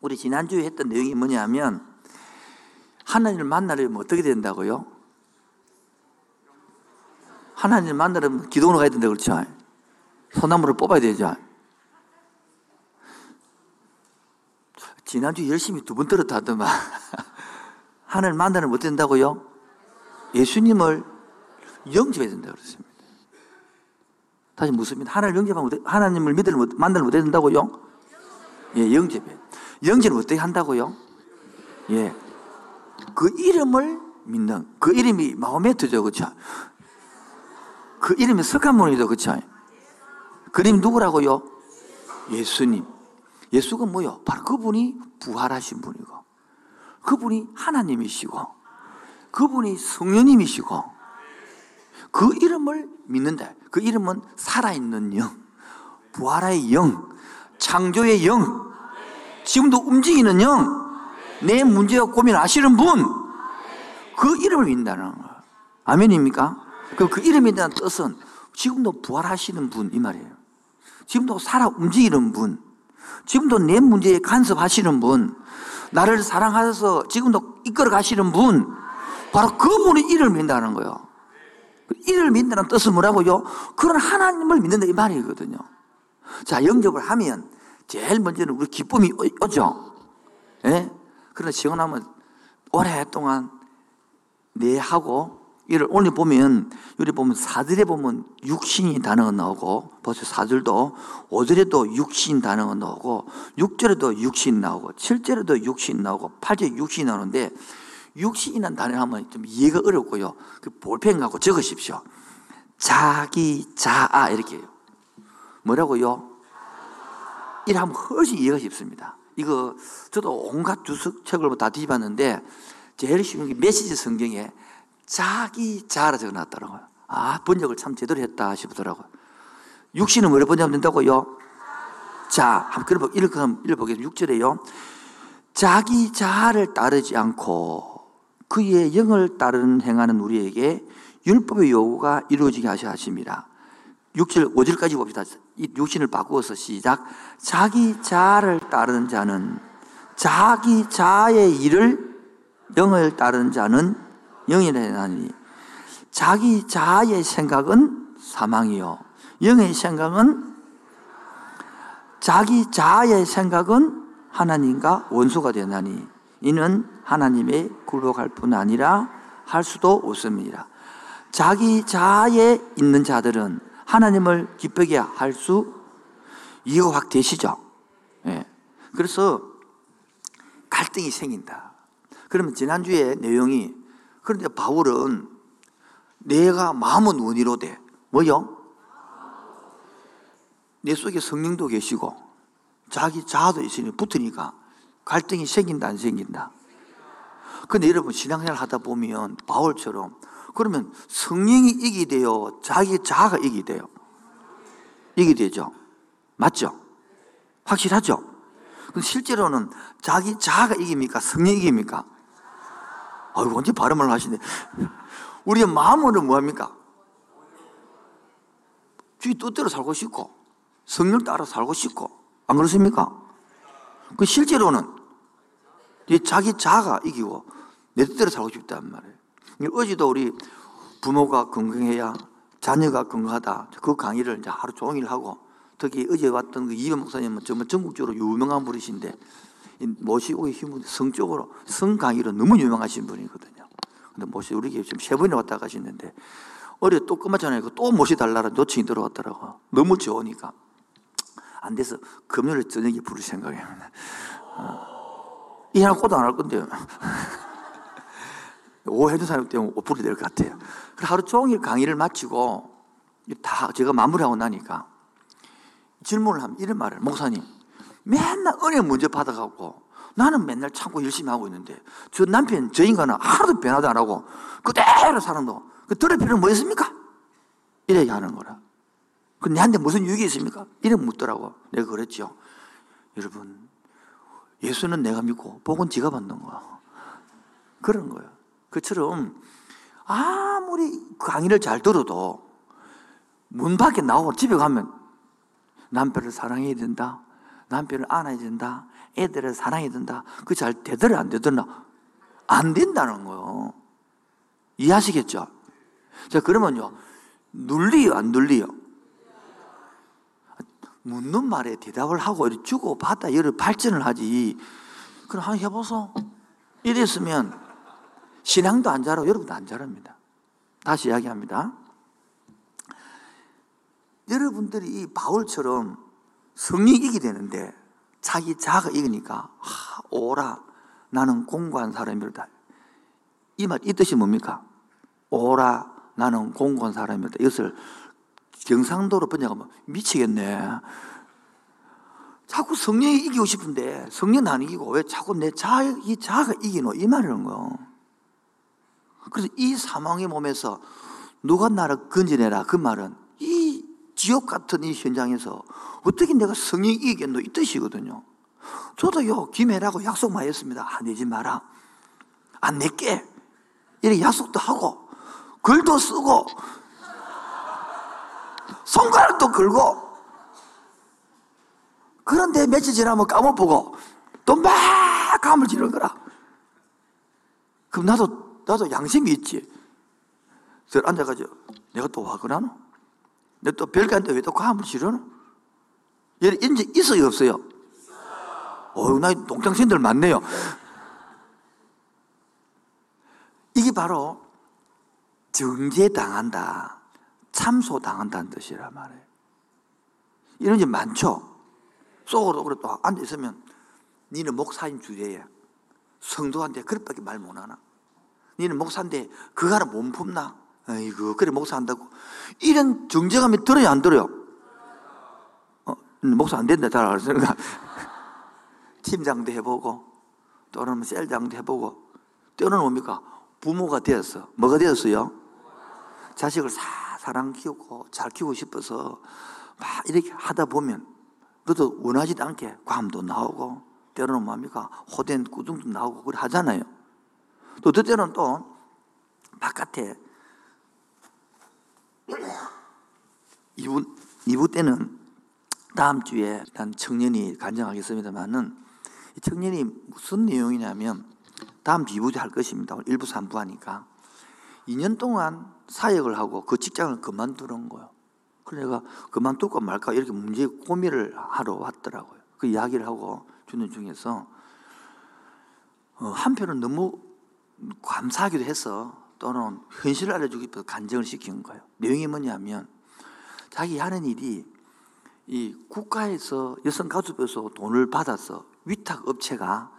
우리 지난주에 했던 내용이 뭐냐면 하나님을 만나려면 어떻게 된다고요? 하나님을 만나려면 기도로 가야 된다 그렇죠? 소나무를 뽑아야 되죠. 지난주 열심히 두 번 들었다 하더만 하나님을 만나면 못 된다고요? 예수님을 영접해야 된다 그랬습니다. 다시 묻습니다. 하나님을 영접하면 하나님을 믿으면 만나면 못 된다고요? 예, 영접해. 영접을 어떻게 한다고요? 예. 그 이름을 믿는 그 이름이 마호메트죠, 그렇죠? 그 이름이 석한문이죠, 그렇죠? 그림 누구라고요? 예수님. 예수가 뭐요? 바로 그분이 부활하신 분이고, 그분이 하나님이시고, 그분이 성령님이시고, 그 이름을 믿는다. 그 이름은 살아있는 영, 부활의 영, 창조의 영, 지금도 움직이는 영, 내 문제와 고민 아시는 분, 그 이름을 믿는다는 거예요. 아멘입니까? 그, 그 이름이라는 뜻은 지금도 부활하시는 분, 이 말이에요. 지금도 살아 움직이는 분, 지금도 내 문제에 간섭하시는 분, 나를 사랑하셔서 지금도 이끌어 가시는 분, 바로 그분의 이름을 믿는다는 거예요. 이를 믿는다는 뜻은 뭐라고요? 그런 하나님을 믿는다 이 말이거든요. 자, 영접을 하면 제일 먼저는 우리 기쁨이 오죠. 예? 그러나 시원하면 오랫동안 내하고 이를 오늘 보면 여기 보면 사절에 보면 육신이 단어가 나오고 벌써 사절도 오절에도 육신 단어가 나오고 육절에도 육신 나오고 칠절에도 육신 나오고 팔절에 육신 나오는데 육신이라는 단어 하면 좀 이해가 어렵고요. 그 볼펜 갖고 적으십시오. 자기 자아 이렇게 뭐라고요? 이래 하면 훨씬 이해가 쉽습니다. 이거 저도 온갖 주석 책을 다 뒤집었는데 제일 쉬운 게 메시지 성경에 자기 자라 적어놨더라고요. 아 번역을 참 제대로 했다 싶더라고요. 육신은 뭐를 번역하면 된다고요? 자, 한번 읽어보겠습니다. 6절에요. 자기 자아를 따르지 않고 그의 영을 따르는 행하는 우리에게 율법의 요구가 이루어지게 하셔 하십니다. 6절, 5절까지 봅시다. 이 육신을 바꾸어서 시작. 자기 자아를 따르는 자는 자기 자아의 일을 영을 따르는 자는 영이라니 자기 자아의 생각은 사망이요. 영의 생각은 자기 자아의 생각은 하나님과 원수가 되나니 이는 하나님의 굴복할 뿐 아니라 할 수도 없습니다. 자기 자아에 있는 자들은 하나님을 기쁘게 할 수 이해가 확 되시죠? 예. 그래서 갈등이 생긴다. 그러면 지난주에 내용이 그런데 바울은 내가 마음은 원이로 돼. 뭐요? 내 속에 성령도 계시고 자기 자아도 있으니 붙으니까 갈등이 생긴다 안 생긴다. 근데 여러분 신앙생활 하다 보면 바울처럼 그러면 성령이 이기 돼요? 자기 자아가 이기 돼요? 이기 되죠? 맞죠? 확실하죠? 근데 실제로는 자기 자아가 이깁니까? 성령이 이깁니까? 아이고, 언제 발음을 하시네. 우리의 마음으로 뭐합니까? 주의 뜻대로 살고 싶고, 성령 따라 살고 싶고, 안 그렇습니까? 그 실제로는 자기 자아가 이기고 내 뜻대로 살고 싶단 말이에요. 어제도 우리 부모가 건강해야 자녀가 건강하다. 그 강의를 이제 하루 종일 하고 특히 어제 왔던 그 이현 목사님은 정말 전국적으로 유명한 분이신데 모시고 계신 성적으로 성 강의로 너무 유명하신 분이거든요. 근데 모시 우리 지금 세 번이나 왔다 가시는데 어제 또 끝났잖아요. 또 모시달라는 요청이 들어왔더라고. 너무 좋으니까. 안 돼서 금요일 저녁에 부를 생각입니다. 어. 이 하나 꼬도 안 할 건데요. 오해준 사람 때문에 오프리 될것 같아요. 하루 종일 강의를 마치고 다 제가 마무리하고 나니까 질문을 하면 이런 말을 목사님 맨날 은혜 문제 받아갖고 나는 맨날 참고 열심히 하고 있는데 저 남편 저 인간은 하나도 변화도 안 하고 그대로 사는 거. 그 들을 필요는 뭐 있습니까? 이래 하는 거라. 그 내한테 무슨 유익이 있습니까? 이래 묻더라고. 내가 그랬죠. 여러분 예수는 내가 믿고 복은 지가 받는 거야. 그런 거예요. 그처럼 아무리 강의를 잘 들어도 문 밖에 나오고 집에 가면 남편을 사랑해야 된다. 남편을 안아야 된다. 애들을 사랑해야 된다. 그 잘 되더라, 안 되더라? 안 된다는 거요. 이해하시겠죠? 자, 그러면요. 눌리요, 안 눌리요? 묻는 말에 대답을 하고 주고 받다 이를 발전을 하지. 그럼 한번 해보소. 이랬으면 신앙도 안 자라고 여러분도 안 자랍니다. 다시 이야기합니다. 여러분들이 이 바울처럼 성령 이기 되는데 자기 자가 이기니까 하, 오라 나는 공고한 사람이다. 이 말 이 뜻이 뭡니까? 오라 나는 공고한 사람이다. 이것을 경상도로 번역하면 미치겠네. 자꾸 성령이 이기고 싶은데 성령 안 이기고 왜 자꾸 내 자, 이 자가 이기노? 이 말이라는 거. 그래서 이 사망의 몸에서 누가 나를 건져내라 그 말은 이 지옥 같은 이 현장에서 어떻게 내가 성령 이기겠노? 이 뜻이거든요. 저도요, 김해라고 약속 많이 했습니다. 안 내지 마라. 안 낼게. 이렇게 약속도 하고, 글도 쓰고, 손가락도 걸고, 그런데 며칠 지나면 까먹보고, 또 막 감을 지는 거라. 그럼 나도, 나도 양심이 있지. 그래서 앉아가지고, 내가 또와 그러노? 내가 또 별게한테 왜또 감을 지르노? 얘 이제 있어요, 없어요? 어유, 나 동창생들 많네요. 이게 바로 정죄당한다, 참소당한다는 뜻이란 말이에요. 이런 게 많죠? 속으로 그래 또 앉아있으면 니는 목사인 주제에 성도한테 그릇밖에 말 못하나? 니는 목사인데 그거 하나 못 품나? 아이고 그래 목사한다고 이런 정죄감이 들어야 안 들어요? 어, 목사 안 된다 잘 알았으니까 팀장도 해보고 또는 셀장도 해보고 때로는 뭡니까? 부모가 되었어. 뭐가 되었어요? 자식을 사, 사랑 키우고 잘 키우고 싶어서 막 이렇게 하다 보면 너도 원하지도 않게 괌도 나오고 때로는 뭡니까? 호된 구둥도 나오고 그래 하잖아요. 또 때로는 또 바깥에 이부, 이부 때는 다음 주에 난 청년이 간증하겠습니다만은 청년이 무슨 내용이냐면 다음 비부제 할 것입니다. 1부, 3부 하니까. 2년 동안 사역을 하고 그 직장을 그만두는 거예요. 그래서 내가 그만둘까 말까 이렇게 문제 고민을 하러 왔더라고요. 그 이야기를 하고 주는 중에서 어, 한편은 너무 감사하기도 해서 또는 현실을 알려주기 위해서 간증을 시킨 거예요. 내용이 뭐냐면 자기 하는 일이 이 국가에서 여성가족부에서 돈을 받아서 위탁 업체가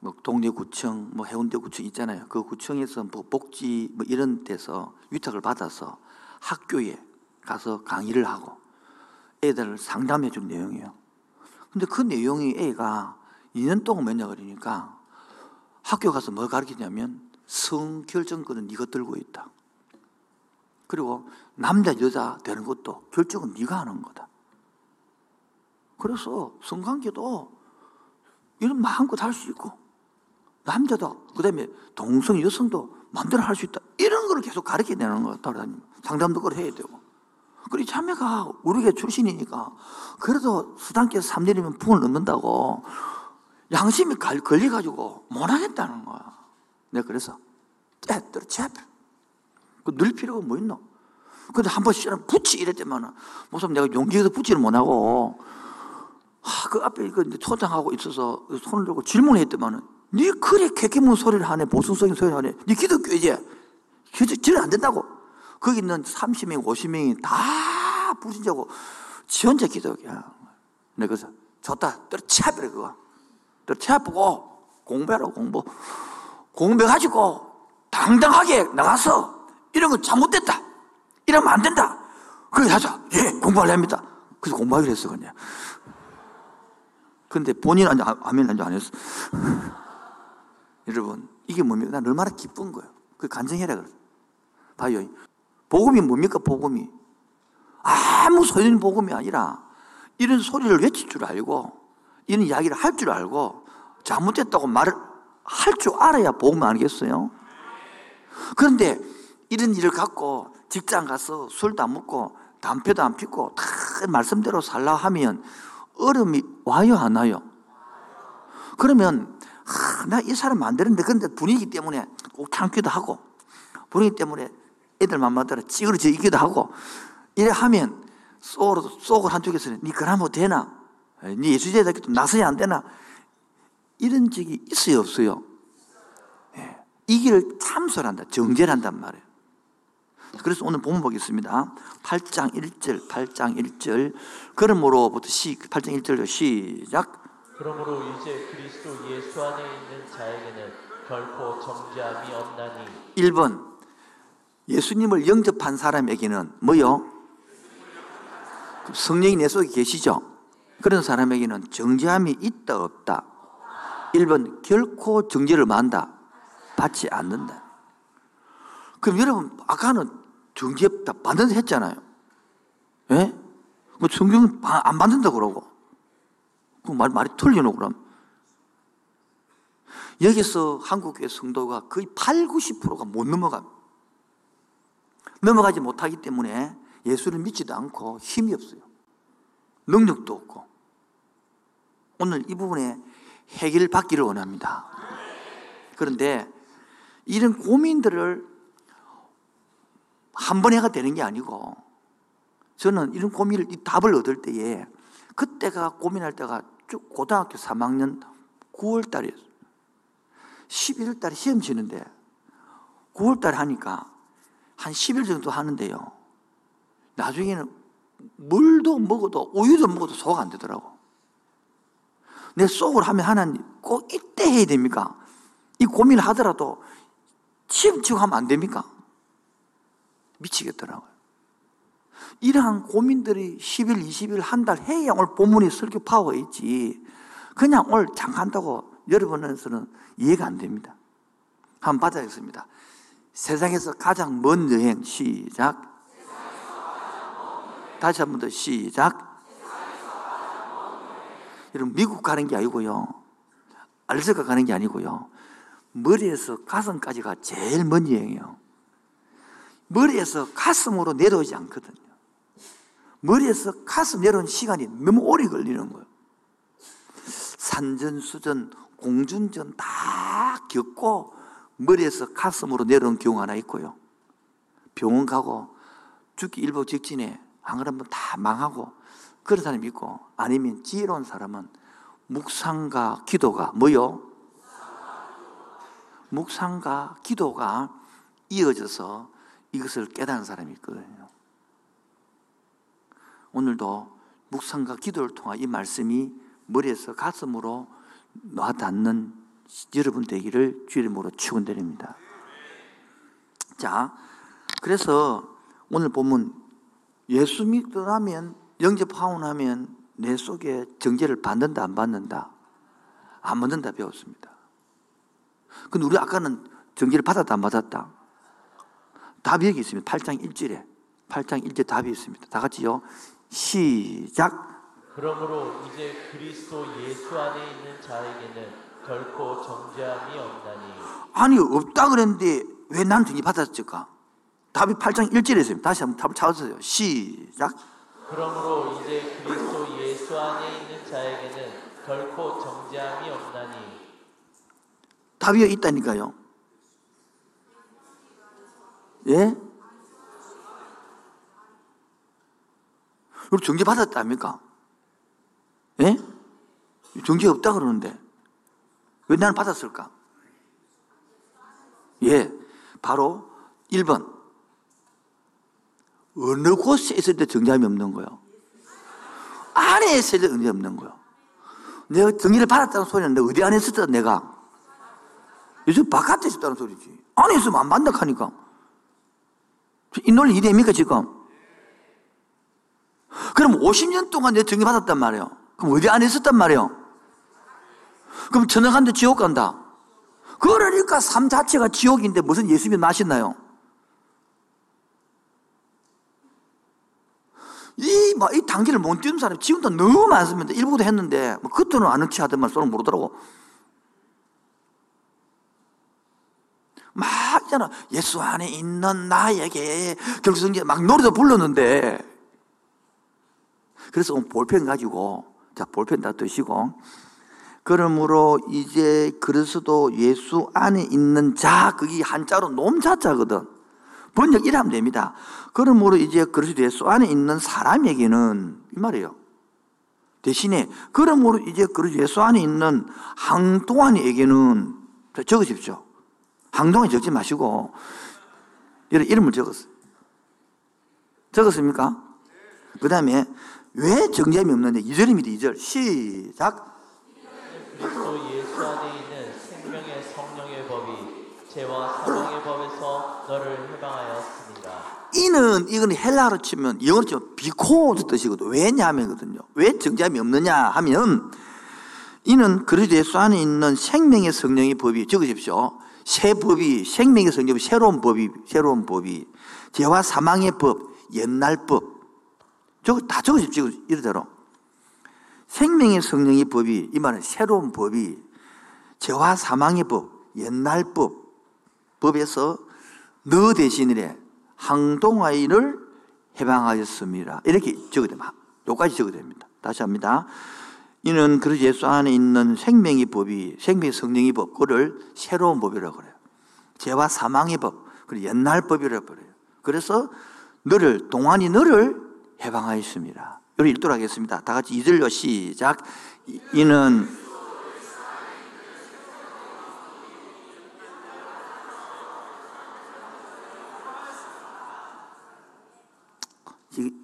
뭐 동래구청, 뭐 해운대구청 있잖아요. 그 구청에서 뭐 복지 뭐 이런 데서 위탁을 받아서 학교에 가서 강의를 하고 애들을 상담해 준 내용이에요. 근데 그 내용이 애가 2년 동안 뭐냐 그러니까 학교 가서 뭘 가르치냐면 성결정권은 네가 들고 있다. 그리고 남자 여자 되는 것도 결정은 네가 하는 거다. 그래서 성관계도 이런 마음껏 할 수 있고 남자도 그다음에 동성 여성도 마음대로 할 수 있다. 이런 걸 계속 가르쳐 내는 거야. 따라다니면 상담도 그걸 해야 되고. 그리고 자매가 우리가 출신이니까 그래도 수단께서 3년이면 풍을 넣는다고 양심이 걸려가지고 못 하겠다는 거야. 내가 그래서 떼들어 그늘 필요가 뭐 있노? 근데 한 번씩 붙이 이랬더만은 무슨 내가 용기에서 붙이를 못하고 아, 그 앞에 그 초장하고 있어서 손을 들고 질문을 했더만은 네 그래 개개문 소리를 하네 보수적인 소리를 하네. 네 기독교이지 기도 안 된다고. 거기 있는 30명 50명이 다 불신자고 지원자 기독이야. 내가 그래서 좋다. 떨어차버려 그거 떨어차보고 공부하라고 공부 공부해가지고 당당하게 나가서 이런 건 잘못됐다 이러면 안 된다 그래 하자 예 공부하렵니다 그래서 공부하기로 했어 그냥 근데 본인 은 아멘 안안 했어. 여러분, 이게 뭡니까? 난 얼마나 기쁜 거예요. 그 간증해라 그래. 봐요. 복음이 뭡니까? 복음이. 아무 소리는 복음이 아니라 이런 소리를 외칠 줄 알고 이런 이야기를 할 줄 알고 잘못됐다고 말을 할 줄 알아야 복음 아니겠어요? 그런데 이런 일을 갖고 직장 가서 술도 안 먹고 담배도 안 피고 다 말씀대로 살라 하면 얼음이 와요, 안 와요? 그러면 아, 나이 사람 안 되는데 근데 분위기 때문에 꼭 참기도 하고 분위기 때문에 애들 맘마따라 찌그러져 있기도 하고 이래 하면 속으로 속을 한쪽에서는 니 그러면 되나? 니 예수제자께 나서야 안 되나? 이런 적이 있어요 없어요? 예. 이 길을 참설 한다 정죄를 한단 말이에요 그래서 오늘 본문 보겠습니다 8장 1절 8장 1절 그러므로부터 시, 8장 1절 시작 그러므로 이제 그리스도 예수 안에 있는 자에게는 결코 정죄함이 없나니 1번 예수님을 영접한 사람에게는 뭐요? 성령이 내 속에 계시죠? 그런 사람에게는 정죄함이 있다 없다 1번 결코 정죄를 만다 받지 않는다 그럼 여러분 아까는 정죄 다 받는다 했잖아요 예? 뭐 성경은 안 받는다 그러고 그 말, 말이 틀리노 그럼 여기서 한국교회 성도가 거의 8, 90%가 못 넘어갑니다 넘어가지 못하기 때문에 예수를 믿지도 않고 힘이 없어요. 능력도 없고. 오늘 이 부분에 해결 받기를 원합니다. 그런데 이런 고민들을 한 번에 가 되는 게 아니고 저는 이런 고민을, 이 답을 얻을 때에 그때가 고민할 때가 쭉 고등학교 3학년 9월 달이었어요. 11월 달에 시험 치는데 9월 달에 하니까 한 10일 정도 하는데요. 나중에는 물도 먹어도 우유도 먹어도 소화가 안 되더라고. 내 속을 하면 하나님 꼭 이때 해야 됩니까? 이 고민을 하더라도 치움치고 하면 안 됩니까? 미치겠더라고요. 이러한 고민들이 10일, 20일, 한 달 해야 오늘 본문이 설교 파워가 있지. 그냥 오늘 잠깐 한다고 여러분에서는 이해가 안 됩니다. 한번 받아야겠습니다. 세상에서 가장 먼 여행 시작. 다시 한 번 더 시작. 여러분 미국 가는 게 아니고요. 알래스카 가는 게 아니고요. 머리에서 가슴까지가 제일 먼 여행이에요. 머리에서 가슴으로 내려오지 않거든요. 머리에서 가슴 내려온 시간이 너무 오래 걸리는 거예요. 산전수전, 공준전 다 겪고 머리에서 가슴으로 내려온 경우 하나 있고요. 병원 가고 죽기 일보 직전에 안 그러면 다 망하고 그런 사람이 있고 아니면 지혜로운 사람은 묵상과 기도가 뭐요? 묵상과 기도가 이어져서 이것을 깨닫는 사람이 있거든요. 오늘도 묵상과 기도를 통한 이 말씀이 머리에서 가슴으로 와닿는 여러분 되기를 주 이름으로 축원드립니다. 자, 그래서 오늘 보면 예수 믿고 나면 영접하고 나면 내 속에 정죄를 받는다 안 받는다? 안 받는다 배웠습니다. 근데 우리 아까는 정죄를 받았다 안 받았다? 답이 여기 있습니다. 8장 1절에 8장 1절 답이 있습니다. 다 같이요. 시작. 그러므로 이제 그리스도 예수 안에 있는 자에게는 결코 정죄함이 없나니 아니 없다 그랬는데 왜 난 정죄 받았을까? 답이 8장 1절에 있습니다. 다시 한번 답을 찾으세요. 시작. 그러므로 이제 그리스도 예수 안에 있는 자에게는 결코 정죄함이 없나니 답이 있다니까요. 예? 우리 정죄 받았답니까? 예? 정죄 없다 그러는데 왜 나는 받았을까? 예, 바로 1번 어느 곳에 있을 때 정죄함이 없는 거요? 안에 있을 때 정죄 없는 거요. 내가 정의를 받았다는 소리는 내가 어디 안에 있었다 내가 요즘 바깥에 있었다는 소리지 안에 있으면 안 받는다 하니까 이 논리 이해됩니까 지금? 그럼 50년 동안 내 정의 받았단 말이에요 그럼 어디 안에 있었단 말이에요 그럼 천국 간다 지옥 간다 그러니까 삶 자체가 지옥인데 무슨 예수님이 나셨나요? 이, 막, 이 단계를 못 뛰는 사람이 지금도 너무 많습니다. 일부도 했는데, 뭐, 그때는 아는 치 하더만 서로 모르더라고. 막 있잖아. 예수 안에 있는 나에게 결국성제 막 노래도 불렀는데. 그래서 볼펜 가지고, 자, 볼펜 다 드시고, 그러므로 이제 그리스도 예수 안에 있는 자, 그게 한자로 놈 자자거든. 번역 이하면 됩니다. 그러므로 이제 그리스도 예수 안에 있는 사람에게는 이 말이에요. 대신에 그러므로 이제 그리스도 예수 안에 있는 항동안에게는 적으십시오. 항동안 적지 마시고 이런 이름을 적었어요. 적었습니까? 그 다음에 왜 정점이 없느냐? 2절입니다. 2절. 시작. 예수 안에 있는 생명의 성령의 법이 죄와 사망의 법에서 너를 해방하였습니다. 이는 이건 헬라로 치면 영어로 치면 비코즈 뜻이거든. 왜냐하면거든요. 왜 정점이 없느냐 하면 이는 그리스도 예수 안에 있는 생명의 성령의 법이 적으십시오. 새 법이 생명의 성령이 새로운 법이 새로운 법이 죄와 사망의 법, 옛날 법. 저거 다 적으십시오. 이러대로. 생명의 성령의 법이 이 말은 새로운 법이 죄와 사망의 법, 옛날 법 법에서 너 대신에 항동아이를 해방하였습니다. 이렇게 적어야 됩니다. 여기까지 적어야 됩니다. 다시 합니다. 이는 그리스 예수 안에 있는 생명의 법이 생명의 성령의 법 그를 새로운 법이라고 그래요. 죄와 사망의 법 그리고 옛날 법이라고 그래요. 그래서 너를 동안이 너를 해방하였습니다. 여기 읽도록 하겠습니다. 다 같이 이절로 시작. 이는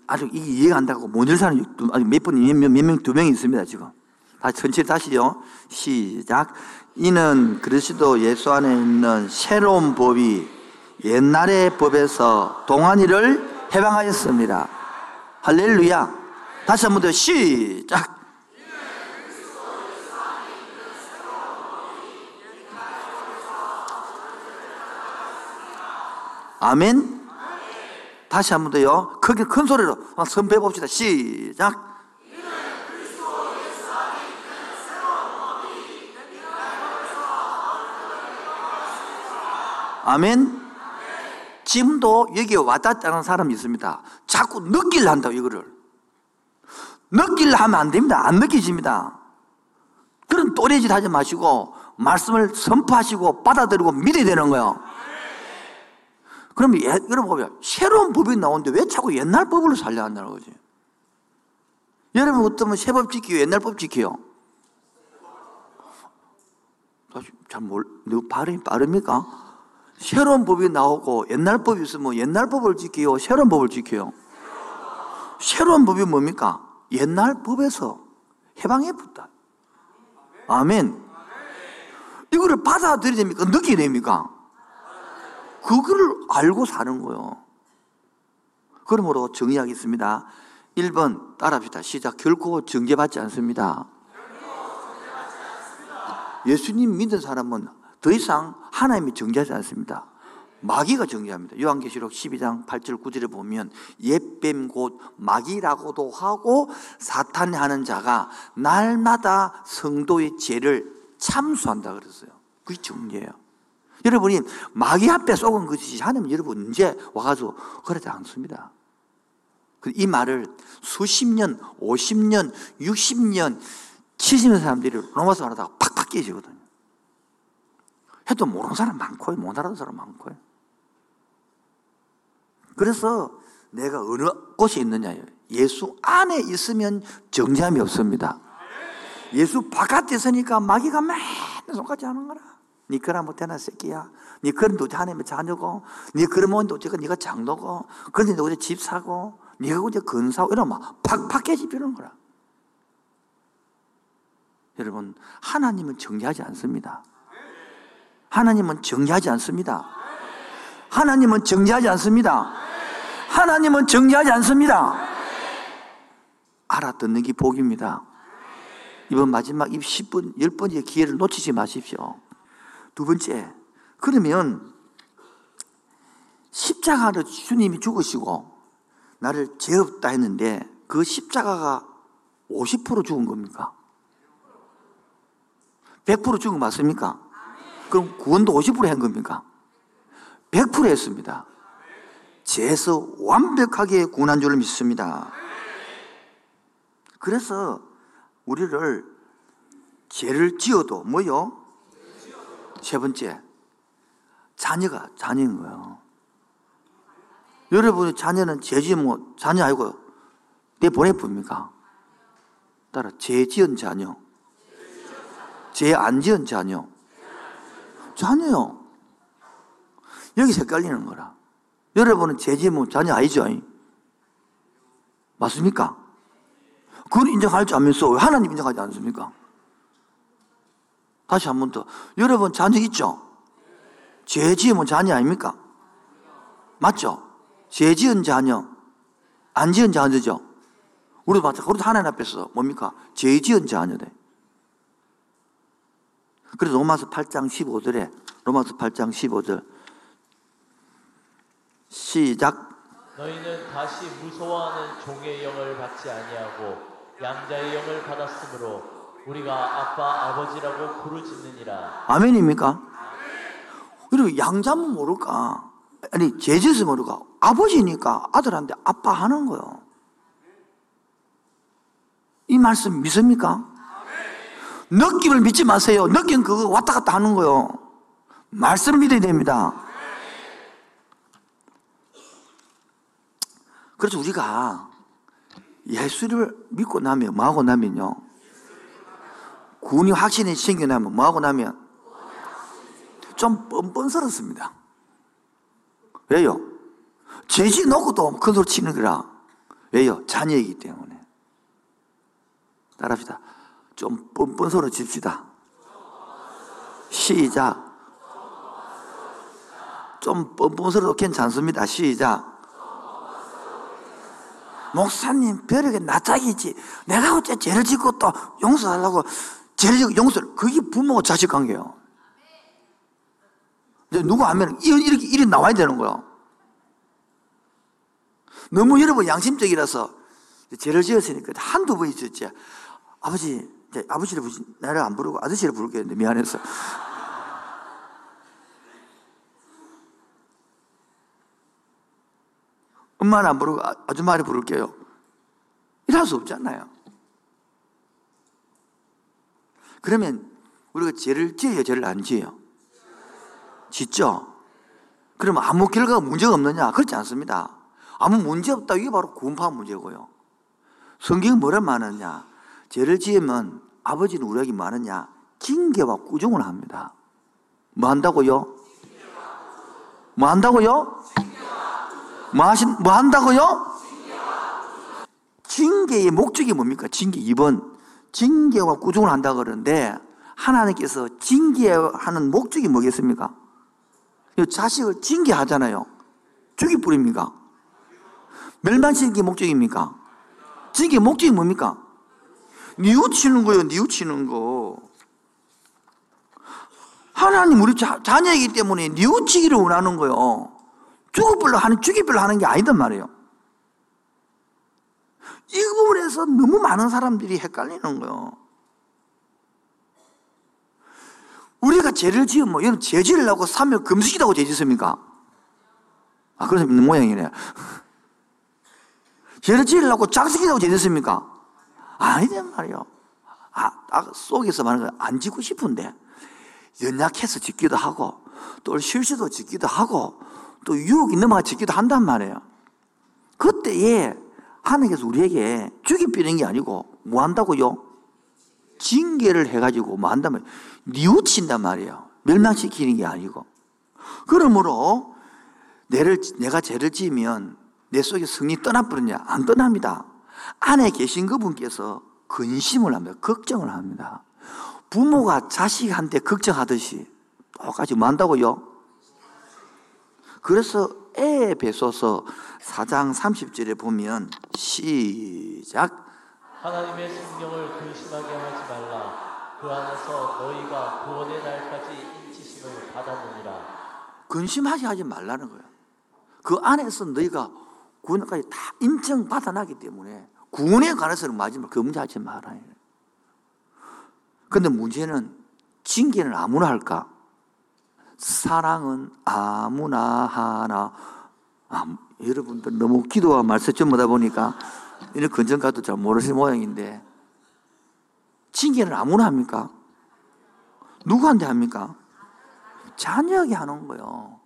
아주 이게 이해가 안 가고 못읽 사람이 아직 몇 분, 몇 명, 몇 명, 두 명이 있습니다, 지금. 다시 천천히 다시요. 시작. 이는 그리스도 예수 안에 있는 새로운 법이 옛날의 법에서 동안이를 해방하였습니다. 할렐루야. 다시 한 번 더 시작. 아멘. 다시 한 번 더요. 크게 큰 소리로 선배해 봅시다. 시작. 아멘. 지금도 여기에 와닿다는 사람이 있습니다. 자꾸 느낄 한다고, 이거를. 느낄 하면 안 됩니다. 안 느껴집니다. 그런 또래짓 하지 마시고, 말씀을 선포하시고, 받아들이고, 믿어야 되는 거예요. 그럼 예, 여러분 보면 새로운 법이 나오는데 왜 자꾸 옛날 법으로 살려 한다는 거지? 여러분 어떠면 새 법 지키고 옛날 법 지켜요? 잘 몰, 너 발음이 빠릅니까? 새로운 법이 나오고 옛날 법이 있으면 옛날 법을 지켜요? 새로운 법을 지켜요? 새로운 법이 뭡니까? 옛날 법에서 해방해 붙다. 아멘. 이거를 받아들여야 됩니까? 느껴야 됩니까? 그거를 알고 사는 거예요. 그러므로 정의하겠습니다. 1번 따라합시다. 시작. 결코 정죄받지 않습니다. 예수님 믿은 사람은 더 이상 하나님이 정죄하지 않습니다. 마귀가 정죄합니다. 요한계시록 12장 8절 9절에 보면 옛뱀 곧 마귀라고도 하고 사탄이 하는 자가 날마다 성도의 죄를 참수한다 그랬어요. 그게 정죄예요. 여러분이 마귀 앞에 쏘은 것이 하나님 여러분 언제 와가지고 그러지 않습니다. 이 말을 수십 년, 오십 년, 육십 년, 칠십 년 사람들이 로마서 하다가 팍팍 깨지거든요. 해도 모르는 사람 많고요. 못 알아듣는 사람 많고요. 그래서 내가 어느 곳에 있느냐요. 예수 안에 있으면 정죄함이 없습니다. 예수 바깥에 있으니까 마귀가 맨날 손까지 하는 거라. 니 그라 못해나 새끼야. 니 그런 도대 하나님의 자녀고, 니 그러면 도대가 니가 장로고, 그런데 너 어제 집 사고, 니가 어제 근사고, 이러면 팍팍 깨집히는 거라. 여러분, 하나님은 정리하지 않습니다. 하나님은 정리하지 않습니다. 하나님은 정리하지 않습니다. 하나님은 정리하지 않습니다. 알아듣는 게 복입니다. 이번 마지막 이 10분, 10번째 기회를 놓치지 마십시오. 두 번째, 그러면 십자가로 주님이 죽으시고 나를 죄 없다 했는데 그 십자가가 50% 죽은 겁니까? 100% 죽은 거 맞습니까? 그럼 구원도 50%한 겁니까? 100% 했습니다. 죄에서 완벽하게 구원한 줄 믿습니다. 그래서 우리를 죄를 지어도 뭐요? 세 번째, 자녀가 자녀인 거예요. 여러분의 자녀는 죄 지은 뭐 자녀 아니고 내 보내봅니까? 따라 죄 지은 자녀, 죄 안 지은 자녀, 자녀요. 여기 헷갈리는 거라. 여러분은 죄 지으면 자녀 아니죠? 맞습니까? 그걸 인정할지 않으면서 왜 하나님 인정하지 않습니까? 다시 한 번 더. 여러분 자녀 있죠? 죄 지으면 자녀 아닙니까? 맞죠? 죄 지은 자녀, 안 지은 자녀죠? 우리도 마찬가지. 우리도 하나님 앞에서 뭡니까? 죄 지은 자녀네. 그래서 로마서 8장 15절에 로마서 8장 15절 시작 너희는 다시 무서워하는 종의 영을 받지 아니하고 양자의 영을 받았으므로 우리가 아빠 아버지라고 부르짖느니라. 아멘입니까? 그리고 양자면 모를까? 아니 제주스 모를까? 아버지니까 아들한테 아빠 하는 거요. 이 말씀 믿습니까? 느낌을 믿지 마세요. 느낌 그거 왔다 갔다 하는 거요. 말씀을 믿어야 됩니다. 그래서 우리가 예수를 믿고 나면 뭐하고 나면요. 군이 확신이 생겨나면 뭐하고 나면 좀 뻔뻔스럽습니다. 왜요? 죄지 놓고도 큰 소리 치는 거라. 왜요? 자녀이기 때문에. 따라합시다. 좀 뻔뻔스러집시다. 시작. 좀 뻔뻔스러도 괜찮습니다. 시작. 목사님 벼락에 낯짝이지 내가 어째 죄를 짓고 또 용서하려고 짓고 용서를 그게 부모와 자식 관계예요 이제 누구 하면 이렇게 일이 나와야 되는 거예요 너무 여러분 양심적이라서 죄를 지었으니까 한두 번 있었지 아버지 아버지를 부르지 나를 안 부르고 아저씨를 부르겠는데 미안해서 엄마는 안 부르고 아, 아줌마를 부를게요. 이럴 수 없잖아요. 그러면 우리가 죄를 지어요, 죄를 안 지어요? 짓죠? 그러면 아무 결과가 문제가 없느냐? 그렇지 않습니다. 아무 문제 없다. 이게 바로 구원파 문제고요. 성경이 뭐라 말하느냐? 죄를 지으면 아버지는 우리에게 말하냐? 징계와 꾸중을 합니다. 뭐 한다고요? 뭐 한다고요? 뭐, 하신, 뭐 한다고요? 징계의 목적이 뭡니까? 징계 2번. 징계와 꾸중을 한다 그러는데 하나님께서 징계하는 목적이 뭐겠습니까? 자식을 징계하잖아요. 죽이 뿌립니까? 멸망시키는 게 목적입니까? 징계 목적이 뭡니까? 뉘우치는 거예요, 뉘우치는 거. 하나님 우리 자, 자녀이기 때문에 뉘우치기를 원하는 거예요. 죽어별로 하는, 죽이별로 하는 게 아니단 말이에요. 이 부분에서 너무 많은 사람들이 헷갈리는 거예요. 우리가 죄를 지으면, 뭐, 여러분, 죄 지으려고 3일 금식이라고 죄 짓습니까? 아, 그래서 믿는 모양이네. 죄를 지으려고 장식이라고 죄 짓습니까? 아니단 말이에요. 아, 아 속에서 말하는 거안 야 지고 싶은데, 연약해서 짓기도 하고, 또 실수도 짓기도 하고, 또 유혹이 넘어가 짓기도 한단 말이에요. 그때에 하나님께서 우리에게 죽이비는 게 아니고 뭐 한다고요? 징계를 해가지고 뭐 한다면 뉘우친단 말이에요. 멸망시키는 게 아니고. 그러므로 내를, 내가 죄를 지으면 내 속에 성이 떠나버렸냐? 안 떠납니다. 안에 계신 그분께서 근심을 합니다. 걱정을 합니다. 부모가 자식한테 걱정하듯이 똑같이 뭐 한다고요? 그래서 에베소서 4장 30절에 보면 시작. 하나님의 성령을 근심하게 하지 말라. 그 안에서 너희가 구원의 날까지 인치심을 받았느니라. 근심하게 하지 말라는 거예요. 그 안에서 너희가 구원까지 다 인정받아 나기 때문에 구원에 관해서는 마지막 검증하지 말아요 근데 문제는 징계는 아무나 할까? 사랑은 아무나 하나. 아, 여러분들 너무 기도와 말씀 전부다 보니까 이런 건전가도 잘 모르시는 모양인데 징계는 아무나 합니까? 누구한테 합니까? 자녀에게 하는 거예요.